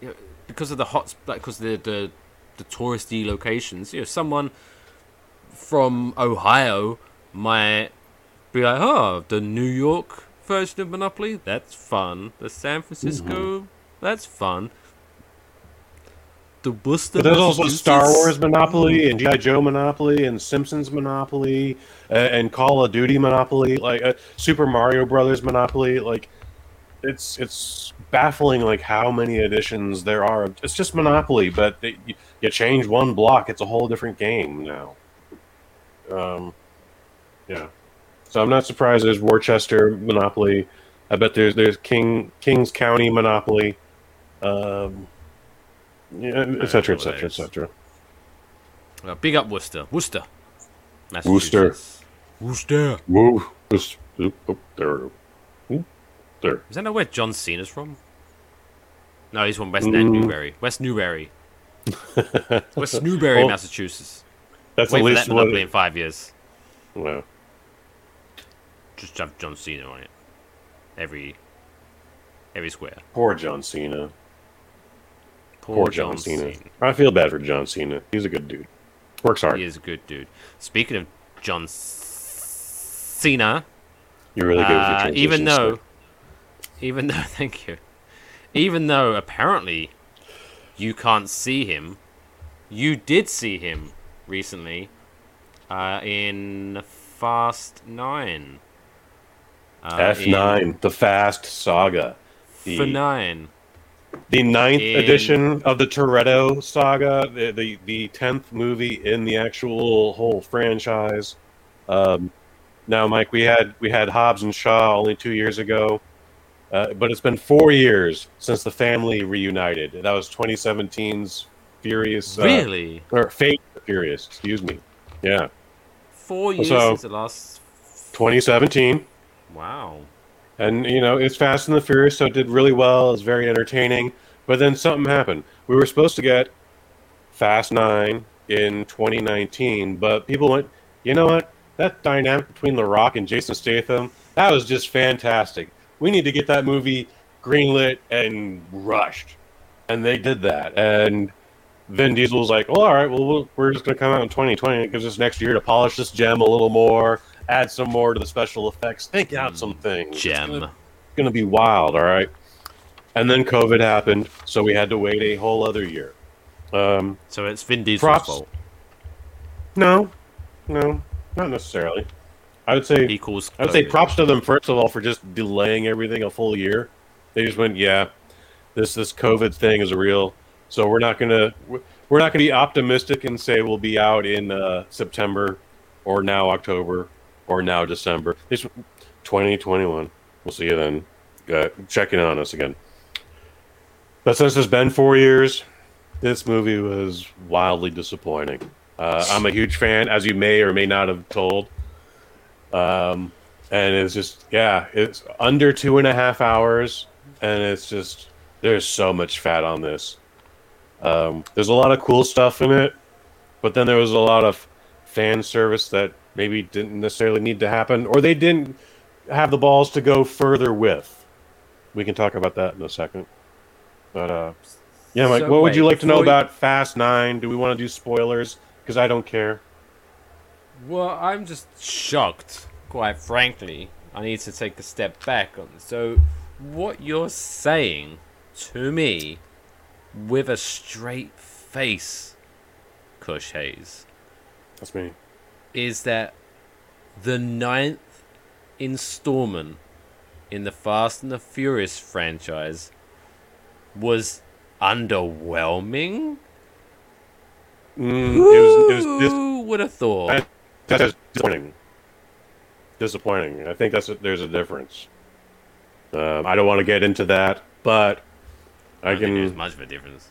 you know, because of the hot, like because the the the touristy locations, you know, someone from Ohio might be like, oh, the New York version of Monopoly, that's fun. The San Francisco, mm-hmm. that's fun. The But there's also Star Wars Monopoly and GI Joe Monopoly and Simpsons Monopoly uh, and Call of Duty Monopoly, like uh, Super Mario Brothers Monopoly. Like, it's it's baffling like how many editions there are. It's just Monopoly, but it, you, you change one block, it's a whole different game now. Um, yeah. So I'm not surprised. There's Worcester Monopoly. I bet there's there's King Kings County Monopoly. Um, yeah, etc., etc. et cetera, et cetera. Uh, big up Worcester, Worcester, Worcester. Massachusetts. Worcester. Whoa. This, oop, oop, there. Oop, there. Is that not where John Cena's from? No, he's from West Mm. Newbury. West Newbury. [laughs] West Newbury, Well, Massachusetts. That's Wait at for least that what. In five years. Well, Just have John Cena on it. Every every square. poor John Cena. Poor, Poor John, Cena. I feel bad for John Cena. He's a good dude. Works hard. He is a good dude. Speaking of John Cena, You're really good with your uh, even though, even though, [laughs] thank you, even though apparently you can't see him, you did see him recently uh, in Fast Nine. Uh, F9, the Fast Saga. The, for nine. The ninth in- edition of the Toretto Saga, the, the, the 10th movie in the actual whole franchise. Um, now, Mike, we had we had Hobbs and Shaw only two years ago, uh, but it's been four years since the family reunited. That was 2017's Furious. Uh, Really? Or Fate Furious, excuse me. Yeah. Four years so- since the last. 2017. Wow. And you know, it's Fast and the Furious, so it did really well. It was very entertaining. But then something happened. We were supposed to get Fast Nine in 2019, but people went, you know what? That dynamic between The Rock and Jason Statham, that was just fantastic. We need to get that movie greenlit and rushed. And they did that. And Vin Diesel was like, well, all right, well, we're just going to come out in 2020. It gives us next year to polish this gem a little more, add some more to the special effects, think out some things. It's Gem. gonna- going to be wild, all right? And then COVID happened, so we had to wait a whole other year. Um, So it's Vin Diesel's Props. fault. no, no, not necessarily. I would say Equals. I would say props to them first of all for just delaying everything a full year. They just went, yeah, this this COVID thing is real, so we're not gonna we're not gonna be optimistic and say we'll be out in uh, September or now October or now December. This 2021. We'll see you then. Uh, check in on us again. But since it's been four years, this movie was wildly disappointing. Uh, I'm a huge fan, as you may or may not have told. Um, and it's just, yeah, it's under two and a half hours, and it's just, there's so much fat on this. Um, there's a lot of cool stuff in it, but then there was a lot of fan service that maybe didn't necessarily need to happen, or they didn't have the balls to go further with. We can talk about that in a second. But, uh, yeah, Mike, So, what would you like to know you- about Fast Nine? Do we want to do spoilers? Because I don't care. Well, I'm just shocked, quite frankly. I need to take a step back on this. So, what you're saying to me with a straight face, Kush Hayes, That's me. Is that the ninth installment in the Fast and the Furious franchise was underwhelming? Mm, it was, it was dis- Who would have thought? That- that's disappointing. Disappointing. I think that's a, there's a difference. Um, I don't want to get into that, but I, I think there's can. much of a difference.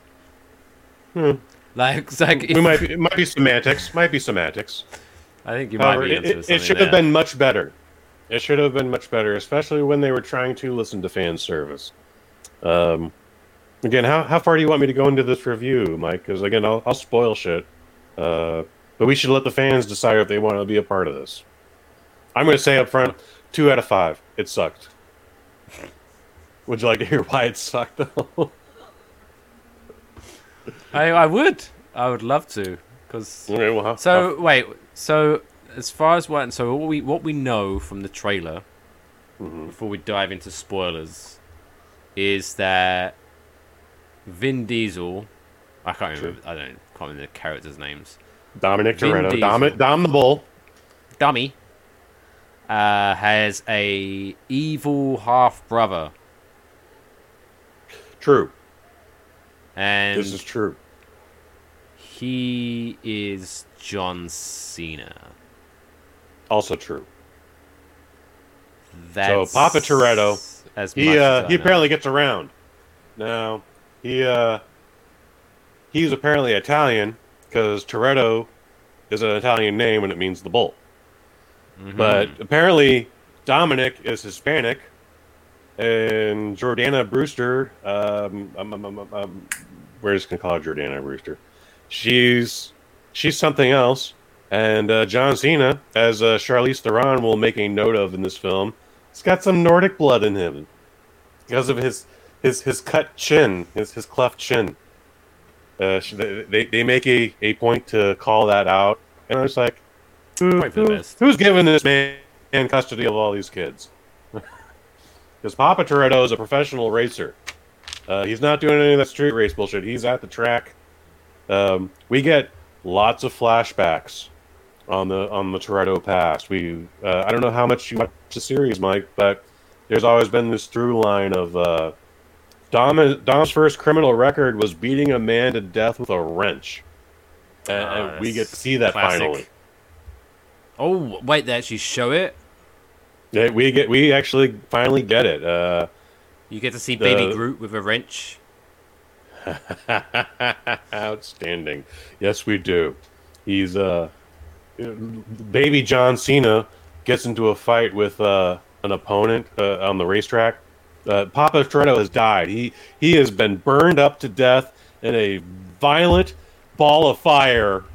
Hmm. Like, like we might be, it might be semantics. Might be semantics. I think you However, might be it, into it, it should have been much better. It should have been much better, especially when they were trying to listen to fan service. Um, again, how, how far do you want me to go into this review, Mike? Because again, I'll, I'll spoil shit. Uh, but we should let the fans decide if they want to be a part of this. I'm going to say up front, two out of five. It sucked. Would you like to hear why it sucked though? I, I would. I would love to. Cause Okay, well, how- so wait. So as far as what so what we what we know from the trailer Mm-hmm. before we dive into spoilers is that Vin Diesel. I can't remember. I don't can't remember the characters' names. Dominic Vin Toretto. Dom, Dom the Bull. Dummy uh, has a evil half brother, True. and This is true. he is John Cena. Also true. That's so Papa Toretto, as he much as uh, he know. apparently gets around. Now he uh, he's apparently Italian because Toretto is an Italian name and it means the bull. Mm-hmm. But apparently Dominic is Hispanic, and Jordana Brewster, um, um, um, um, um, we're just gonna call her Jordana Brewster. She's she's something else. And uh, John Cena, as uh, Charlize Theron will make a note of in this film, he's got some Nordic blood in him because of his his his cut chin, his his cleft chin. Uh, they, they make a, a point to call that out, and I was like, who, Point for the who- who's giving this man custody of all these kids? [laughs] Because Papa Toretto is a professional racer. Uh, he's not doing any of that street race bullshit. He's at the track. Um, we get lots of flashbacks on the on the Toretto past. We uh, I don't know how much you watch the series, Mike, but there's always been this through line of uh, Dom. Dom's first criminal record was beating a man to death with a wrench, and, Ah, and we get to see that classic. finally. Oh wait, they actually show it. Yeah, we get we actually finally get it. Uh, You get to see Baby Groot with a wrench. [laughs] Outstanding. Yes, we do. He's uh, baby John Cena gets into a fight with uh, an opponent uh, on the racetrack. Uh, Papa Toretto has died. He he has been burned up to death in a violent ball of fire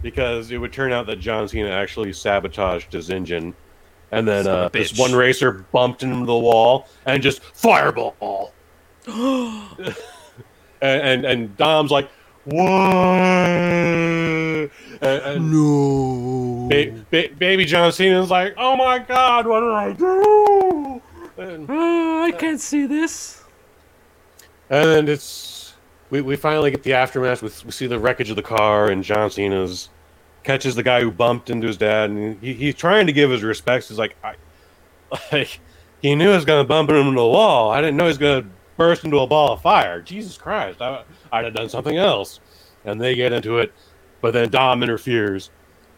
because it would turn out that John Cena actually sabotaged his engine, and then uh, this one racer bumped into the wall and just fireball. [gasps] [laughs] and, and and Dom's like, what? And, and No. ba- ba- baby John Cena's like, oh my god, what did I do? And, Oh, I uh, can't see this. and then it's we, we finally get the aftermath. We, we see the wreckage of the car, and John Cena's catches the guy who bumped into his dad, and he, he's trying to give his respects. He's like, I, [laughs] like he knew he was gonna bump into the wall. I didn't know he was gonna burst into a ball of fire. Jesus Christ, I, I'd have done something else. And they get into it, but then Dom interferes,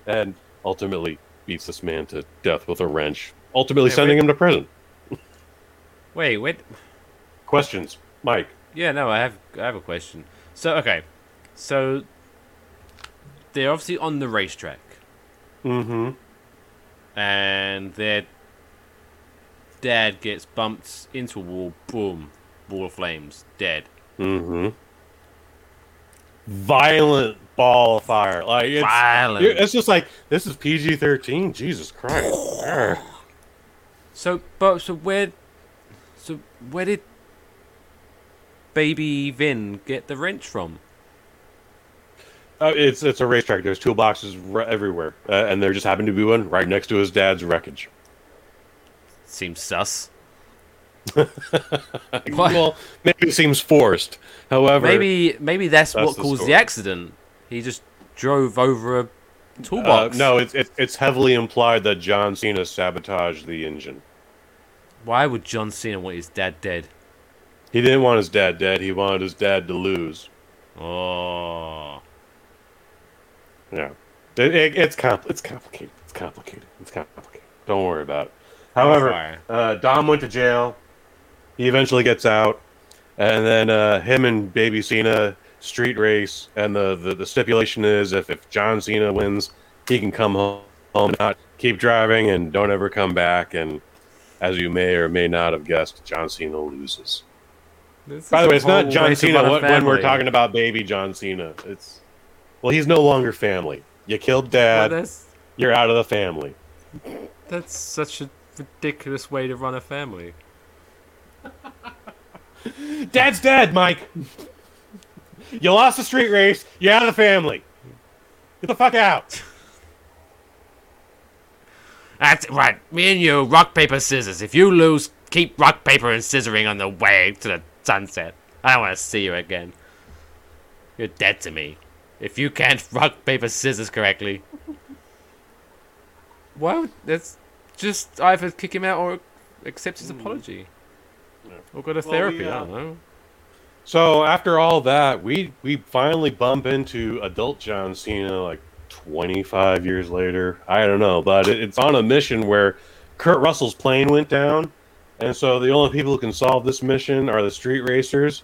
and ultimately beats this man to death with a wrench, ultimately sending wait. him to prison. Wait, wait. Questions, Mike? Yeah, no, I have I have a question. So okay, so they're obviously on the racetrack, Mm-hmm. and their dad gets bumped into a wall. Boom, ball of flames, dead. Mm-hmm. Violent ball of fire. Like it's, Violent. It's just like this is PG thirteen. Jesus Christ. [sighs] So, but so where, so where did Baby Vin get the wrench from? Uh, it's it's a racetrack. There's toolboxes r- everywhere, uh, and there just happened to be one right next to his dad's wreckage. Seems sus. [laughs] well, maybe it seems forced. However, Maybe maybe that's, That's what the caused story. the accident. He just drove over a uh, toolbox. no, it's it, it's heavily implied that John Cena sabotaged the engine. Why would John Cena want his dad dead? He didn't want his dad dead. He wanted his dad to lose. Oh. Yeah, it, it, it's compl- it's complicated. It's complicated. It's complicated. Don't worry about it. However, uh, Dom went to jail. He eventually gets out, and then uh, him and Baby Cena street race. And the, the, the stipulation is if, if John Cena wins, he can come home, not keep driving, and don't ever come back. And as you may or may not have guessed, John Cena loses. This By the way, it's not John Cena when, when we're talking about baby John Cena. It's well, he's no longer family. You killed dad. You're out of the family. that's such a ridiculous way to run a family. Dad's dead, Mike. You lost the street race. You're out of the family. Get the fuck out. That's right. Me and you, rock, paper, scissors. If you lose, keep rock, paper, and scissoring on the way to the sunset. I don't want to see you again. You're dead to me. If you can't [laughs] rock, paper, scissors correctly. Well, that's just either kick him out or accept his hmm. apology. Or go to Well, we, therapy. I uh, don't know. So after all that, we we finally bump into adult John Cena like 25 years later. I don't know, but it, it's on a mission where Kurt Russell's plane went down, and so the only people who can solve this mission are the street racers.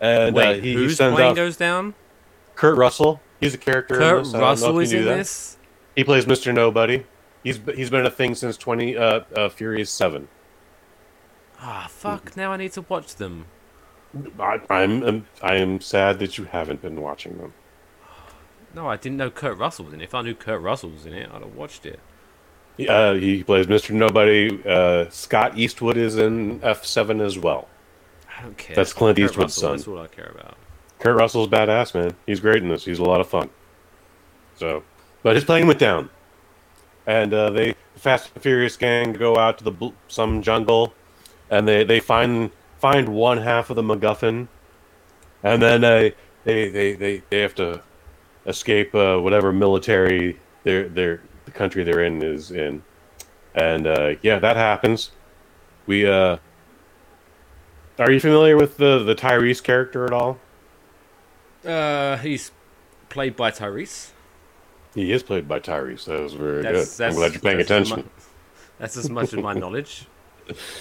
And Wait, uh, he, he whose sends plane out goes down? Kurt Russell. He's a character. in Kurt this. I don't know if Russell is in that. this? He plays Mr. Nobody. He's he's been a thing since 20 uh, uh Furious 7. Ah, fuck. Now I need to watch them. I, I'm, I'm I am sad that you haven't been watching them. No, I didn't know Kurt Russell was in it. If I knew Kurt Russell was in it, I'd have watched it. Uh, he plays Mr. Nobody. Uh, Scott Eastwood is in F7 as well. I don't care. That's Clint Kurt Eastwood's Russell, son. That's all I care about. Kurt Russell's badass, man. He's great in this. He's a lot of fun. So, but his plane went down, and uh, they the Fast and Furious gang go out to the bl- some jungle, and they they find find one half of the MacGuffin, and then uh, they they they they have to escape uh, whatever military their their the country they're in is in, and uh, yeah, that happens. We uh, are you familiar with the the Tyrese character at all? Uh, he's played by Tyrese. He is played by Tyrese. That was very That's, good. I'm glad you're paying that's attention. mu- that's as much of my knowledge. [laughs]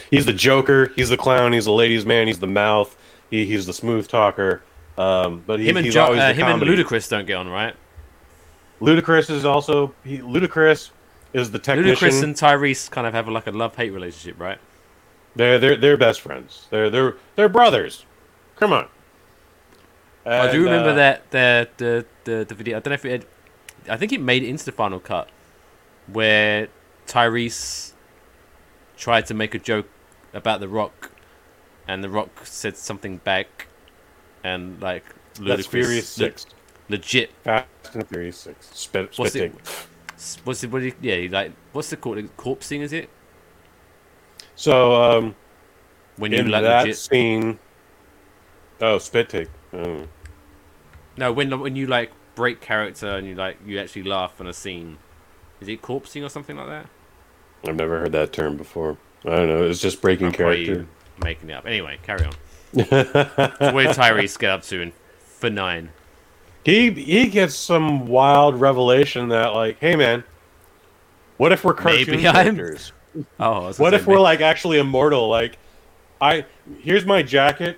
He's the Joker. He's the clown. He's the ladies' man. He's the mouth. He, he's the smooth talker. Um, but he, him and he's jo- always uh, him and. Ludacris don't get on, right? Ludacris is also he, Ludacris is the technician. Ludacris and Tyrese kind of have like a love hate relationship, right? They're they're they're best friends. They're they're they're brothers. Come on. I do remember uh, that the, the the the video. I don't know if it. Had, I think it made it into the final cut, where Tyrese tried to make a joke about the Rock, and the Rock said something back, and like That's Ludacris- Furious le- Six. legit. Fast and Furious Six. Spit, What's it? What's it? What? do you- Yeah, like what's the called? Corpsing is it? So um, When you in like that legit. scene, oh spit take. Oh. No, when when you like break character and you like you actually laugh on a scene, is it corpsing or something like that? I've never heard that term before. I don't know. It's just breaking I'm probably character. making it up. Anyway, carry on. Where Tyrese get up to in for nine? He he gets some wild revelation that like, hey man, what if we're cartoon Maybe I'm- characters? [laughs] Oh, What if we're ma- like actually immortal? Like, I here's my jacket.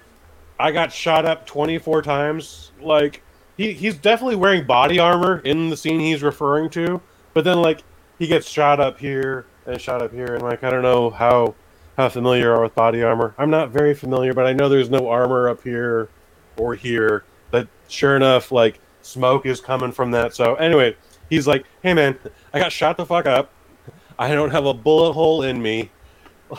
I got shot up 24 times. Like, he he's definitely wearing body armor in the scene he's referring to. But then like he gets shot up here and shot up here, and like I don't know how how familiar are with body armor. I'm not very familiar, but I know there's no armor up here or here. But sure enough, like smoke is coming from that. So anyway, he's like, "Hey man, I got shot the fuck up. I don't have a bullet hole in me. [laughs]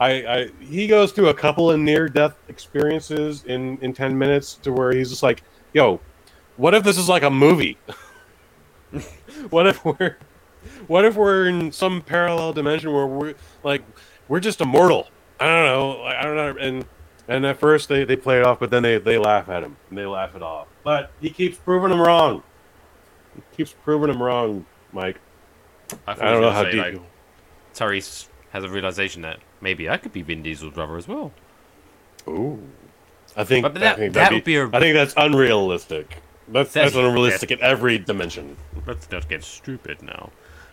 I, I he goes through a couple of near death experiences in in 10 minutes to where he's just like, "Yo, what if this is like a movie? [laughs] what if we're what if we're in some parallel dimension where we're like we're just immortal? I don't know. I don't know." And and at first they, they play it off, but then they, they laugh at him and they laugh it off. But he keeps proving them wrong. He keeps proving them wrong, Mike. I, I don't know how say, deep. like, Tyrese has a realization that maybe I could be Vin Diesel's brother as well. Ooh. I think But that- I think that would be a- I think that's unrealistic. That's that's, That's- unrealistic in every dimension. Let's not get stupid now.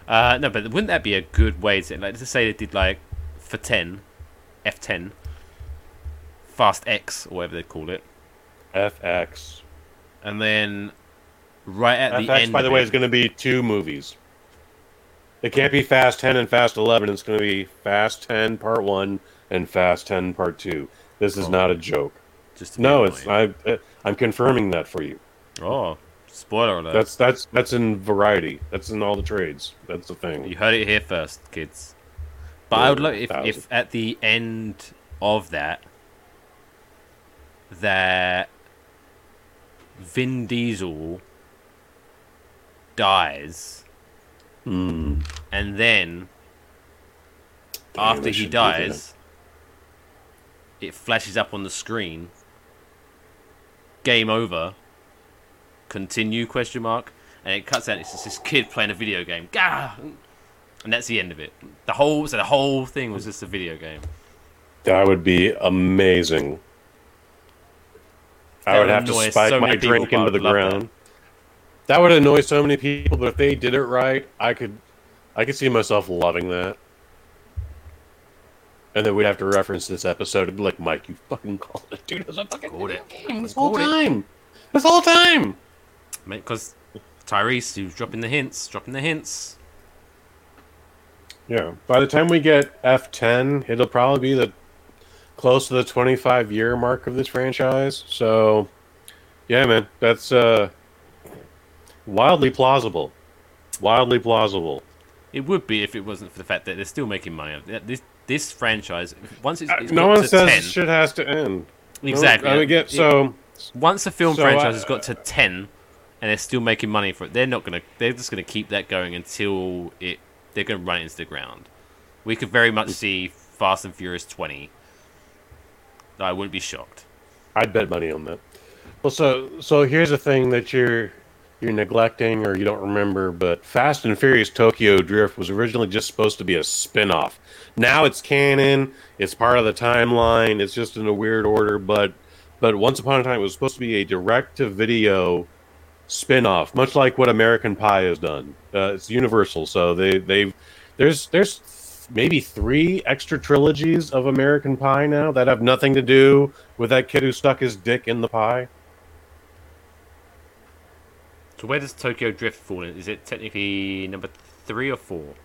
Uh, no, but wouldn't that be a good way to like? Let's say they did like for ten, F ten, Fast X or whatever they call it, FX. and then right at the end. by the way, it- is going to be two movies. It can't be Fast 10 and Fast 11. It's going to be Fast 10 Part 1 and Fast 10 Part 2. This is Oh. not a joke. Just to No, it's. I, I'm confirming that for you. Oh, spoiler alert! That's that's that's in variety. That's in all the trades. That's the thing. You heard it here first, kids. But Yeah, I would like if, thousand. if at the end of that, that Vin Diesel dies, Hmm. and then Damn, after he dies, it flashes up on the screen. Game over. Continue? Question mark. And it cuts out. It's just this kid playing a video game. Gah! And that's the end of it. The whole so the whole thing was just a video game. That would be amazing. I would would have to spike so my drink into the love that. ground. That. would annoy so many people, but if they did it right, I could, I could see myself loving that. And then we'd have to reference this episode and be like, "Mike, you fucking called it, dude. It was a fucking Called it. game this whole time. This whole time." Because Tyrese, who's dropping the hints, dropping the hints. Yeah. By the time we get F10, it'll probably be the close to the 25 year mark of this franchise. So, yeah, man, that's uh wildly plausible. Wildly plausible. It would be if it wasn't for the fact that they're still making money. This this franchise, once it's, it's no one says 10, shit has to end. No- Exactly. I mean, get so once a film so franchise I- has got to ten, and they're still making money for it, they're not gonna. They're just gonna keep that going until it. They're gonna run into the ground. We could very much see Fast and Furious twenty. I wouldn't be shocked. I'd bet money on that. Well, so so here's the thing that you're you're neglecting or you don't remember, but Fast and Furious Tokyo Drift was originally just supposed to be a spin-off. Now it's canon, it's part of the timeline, it's just in a weird order, but but once upon a time it was supposed to be a direct to video spin-off, much like what American Pie has done. Uh, it's Universal, so they they've there's there's maybe three extra trilogies of American Pie now that have nothing to do with that kid who stuck his dick in the pie. So where does Tokyo Drift fall in? Is it technically number three or four?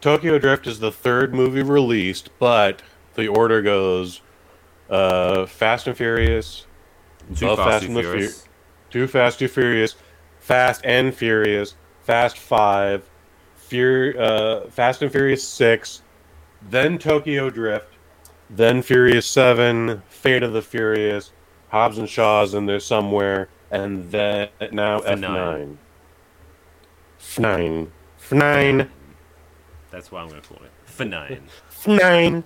Tokyo Drift is the third movie released, but the order goes uh, Fast and Furious, Too above Fast, Too and the Furious. Fu- Too Fast, Too Furious, Fast and Furious, Fast Five, Fur- uh, Fast and Furious Six, then Tokyo Drift, then Furious Seven, Fate of the Furious, Hobbs and Shaw's in there somewhere, and then now F nine. F nine. F nine. That's why I'm gonna call it. For nine. F nine.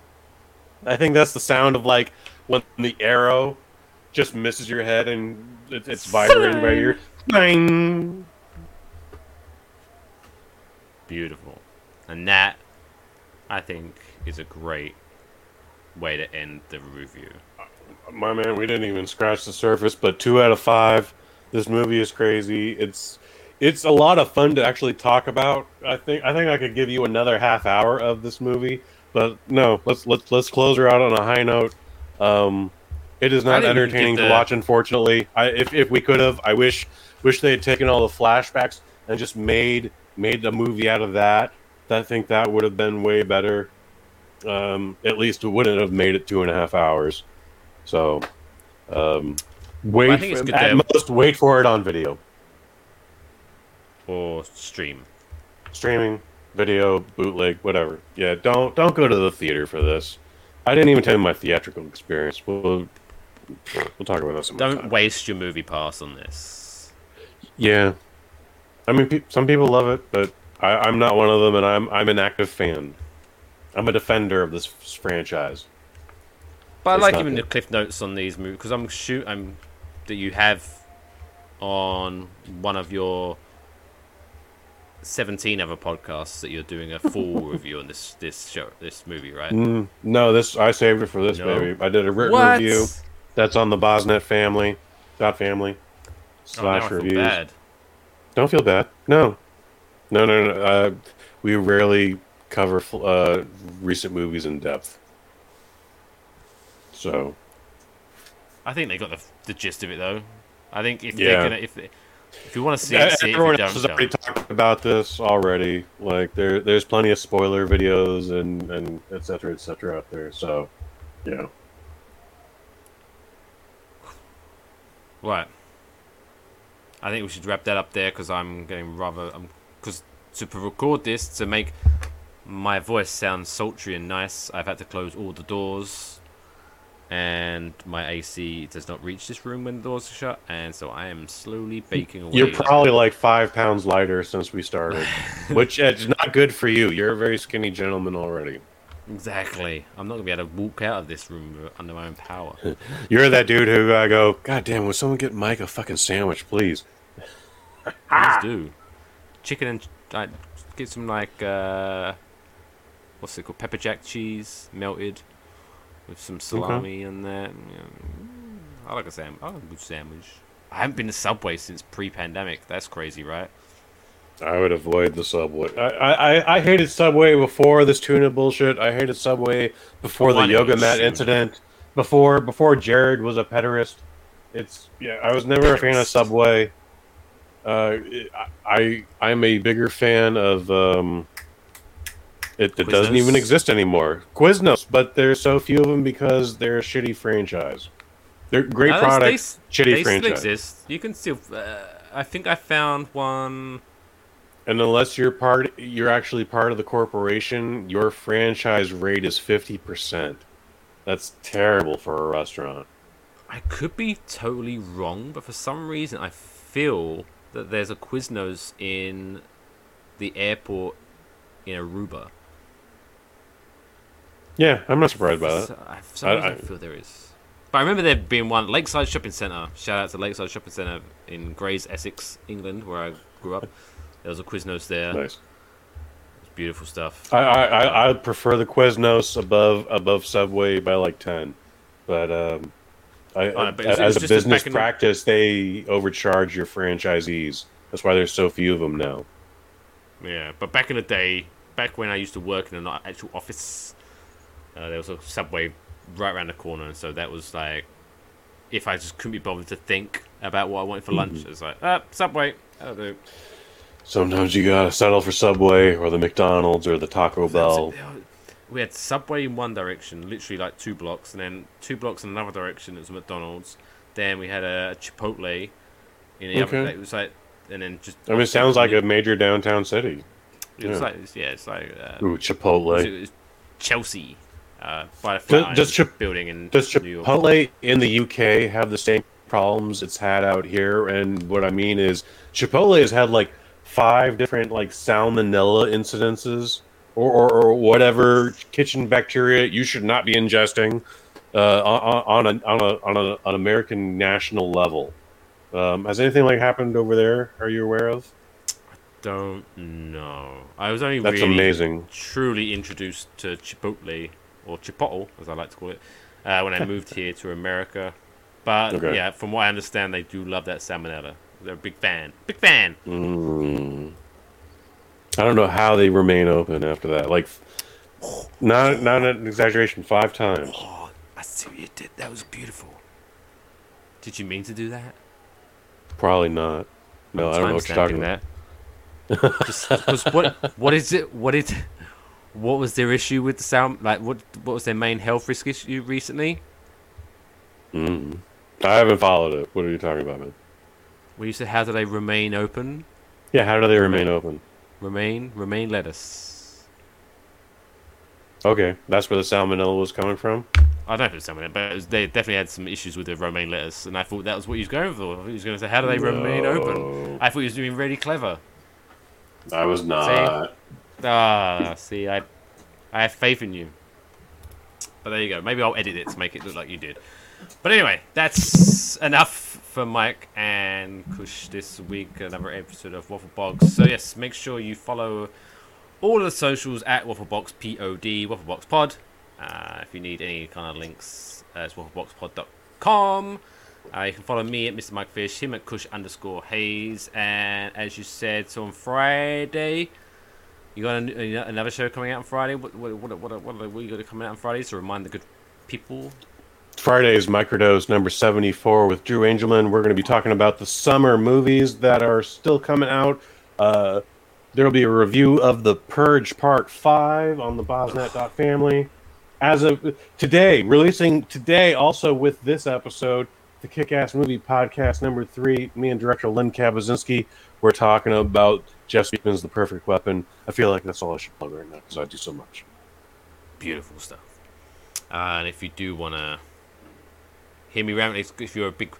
I think that's the sound of like when the arrow just misses your head and it, it's vibrating by your nine. Beautiful. And that, I think, is a great way to end the review. My man, we didn't even scratch the surface, but two out of five. This movie is crazy. It's it's a lot of fun to actually talk about. I think I think I could give you another half hour of this movie, but no, let's let's let's close her out on a high note. Um, it is not think we can entertaining to watch. Unfortunately, I, if if we could have, I wish wish they had taken all the flashbacks and just made made a movie out of that. I think that would have been way better. Um, at least it wouldn't have made it two and a half hours. So, um, wait. I think it's for- good at most, wait for it on video, Or stream. streaming, video, bootleg, whatever. Yeah, don't don't go to the theater for this. I didn't even tell you my theatrical experience. We'll we'll talk about that some Don't waste your movie pass on this. Yeah, I mean, pe- some people love it, but I, I'm not one of them, and I'm I'm an active fan. I'm a defender of this franchise. But I like even the cliff notes on these movies because I'm shoot I'm that you have on one of your 17 other podcasts that you're doing a full [laughs] review on this this show this movie, right? Mm, no, this I saved it for this No. baby. I did a written What? review. That's on the Bosnet family dot family Oh, slash feel reviews. bad. Don't feel bad. No, no, no, no. Uh, we rarely cover uh, recent movies in depth. So I think they got the, the gist of it though. I think if Yeah. they're gonna if they, if you want to see Yeah, it, see it. Everyone don't, else has already talked about this already. Like there, there's plenty of spoiler videos and and et cetera, et cetera out there. So, yeah. Right. I think we should wrap that up there because I'm getting rather. Um, because to p- record this, to make my voice sound sultry and nice, I've had to close all the doors and my AC does not reach this room when the doors are shut, and so I am slowly baking away. You're probably like five pounds lighter since we started, [laughs] which is not good for you. You're a very skinny gentleman already. Exactly. I'm not gonna be able to walk out of this room under my own power. [laughs] You're that dude who I go, God damn, will someone get Mike a fucking sandwich, please? [laughs] Please do. Chicken and uh, get some like uh, what's it called? Pepper jack cheese melted with some salami in there. Yeah. I like a sandwich. I like a good sandwich. I haven't been to Subway since pre-pandemic. That's crazy, right? I would avoid the Subway. I, I, I hated Subway before this tuna bullshit. I hated Subway before the yoga mat incident. Before before Jared was a pederast. It's yeah. I was never a fan of Subway. Uh, I I'm a bigger fan of um. It, it doesn't even exist anymore. Quiznos, but there's so few of them because they're a shitty franchise. They're great No, products, they, shitty they franchise. Still exist. You can still. Uh, I think I found one. And unless you're part, you're actually part of the corporation. Your franchise rate is fifty percent. That's terrible for a restaurant. I could be totally wrong, but for some reason I feel that there's a Quiznos in the airport in Aruba. Yeah, I'm not surprised by that. So, I, for some reason I, feel there is. But I remember there being one Lakeside Shopping Centre. Shout out to Lakeside Shopping Centre in Grays, Essex, England, where I grew up. There was a Quiznos there. Nice. It's beautiful stuff. I, I, I prefer the Quiznos above above Subway by like ten, but um, I, Oh, but was- as was a business back in the- practice, they overcharge your franchisees. That's why there's so few of them now. Yeah, but back in the day, back when I used to work in an actual office, uh, there was a subway right around the corner, and so that was like, if I just couldn't be bothered to think about what I wanted for lunch, Mhm. it's like, ah, subway, that'll do. Sometimes you gotta settle for Subway or the McDonald's or the Taco Bell. We had Subway in one direction, literally like two blocks, and then two blocks in another direction. It was McDonald's. Then we had a Chipotle. In the other, it was like, and then just. I mean, it sounds like a major downtown city. It was Yeah. like yeah, it's like uh, Ooh, Chipotle. it was Chelsea, uh, by Does, does, Chip- building in does New York. Chipotle in the UK have the same problems it's had out here? And what I mean is, Chipotle has had like five different like salmonella incidences or, or, or whatever kitchen bacteria you should not be ingesting uh, on, on, a, on, a, on a, an American national level. Um, has anything like happened over there? Are you aware of? I Don't know. I was only That's really amazing. truly introduced to Chipotle or Chipotle, as I like to call it, uh, when I moved [laughs] here to America. But Okay. yeah, from what I understand, they do love that salmonella. They're a big fan. Big fan. Mm. I don't know how they remain open after that. Like, not not an exaggeration. Five times. Oh, I see what you did. That was beautiful. Did you mean to do that? Probably not. No, I don't know what you're talking about. that. Just because what what is it? What is what was their issue with the sound? Like what what was their main health risk issue recently? Mm. I haven't followed it. What are you talking about, man? Where you said how do they remain open? Yeah, how do they remain open? Remain remain lettuce. Okay, that's where the salmonella was coming from. I don't know if it's something, but was, they definitely had some issues with the romaine lettuce, and I thought that was what he was going for. He was going to say, "How do they remain open?" I thought he was doing really clever. I was not. Ah, see, I, I have faith in you. But there you go. Maybe I'll edit it to make it look like you did. But anyway, that's enough for Mike and Kush this week. Another episode of Waffle Box. So yes, make sure you follow all the socials at Waffle Box Pod, Waffle Box Pod. Uh, if you need any kind of links, uh, it's waffleboxpod.com. Uh, you can follow me at Mr. Mike Fish, him at Kush underscore Hayes, and as you said, so on Friday, you got a, another show coming out on Friday. What what what what, what, are you going to come out on Friday to remind the good people? Friday's microdose number 74 with Drew Angelman. We're going to be talking about the summer movies that are still coming out. Uh, there will be a review of The Purge Part 5 on the Bosnet.family. As of today, releasing today also with this episode, the Kick Ass Movie Podcast number 3. Me and director Lynn Kabazinski, we're talking about Jeff Speakman's The Perfect Weapon. I feel like that's all I should plug right now because I do so much. Beautiful stuff. Uh, and if you do want to hear me rambling. If you're a big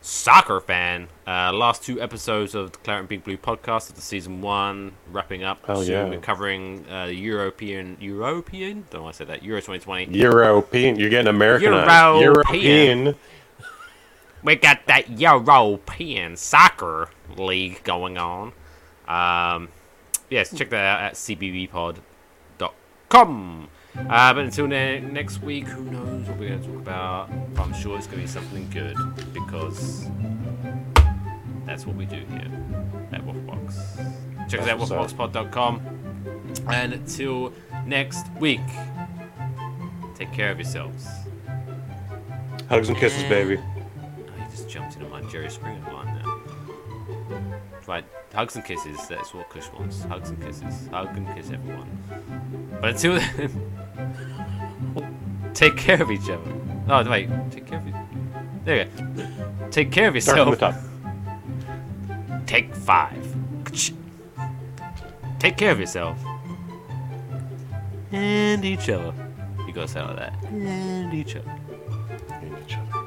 soccer fan, uh, last two episodes of the Claret and Big Blue podcast of the season one wrapping up. Hell soon. yeah. We're covering uh, European European. Don't why I said that. Euro 2020. European. You're getting Americanized. European. European. we got that European soccer league going on. Um, yes, check that out at cbbpod.com. Uh, but until ne- next week, who knows what we're going to talk about? I'm sure it's going to be something good because that's what we do here at Wafflebox. Check us out waffleboxpod.com. And until next week, take care of yourselves. Hugs and kisses, baby. Oh, he just jumped into my Jerry Springer line now. Right, Hugs and kisses, that's what Kush wants. Hugs and kisses. Hug and kiss everyone. But until [laughs] then, take care of each other. Oh, wait. Take care of each There you go. Take care of yourself. Take five. Take care of yourself. And each other. You gotta say like that. And each other. And each other.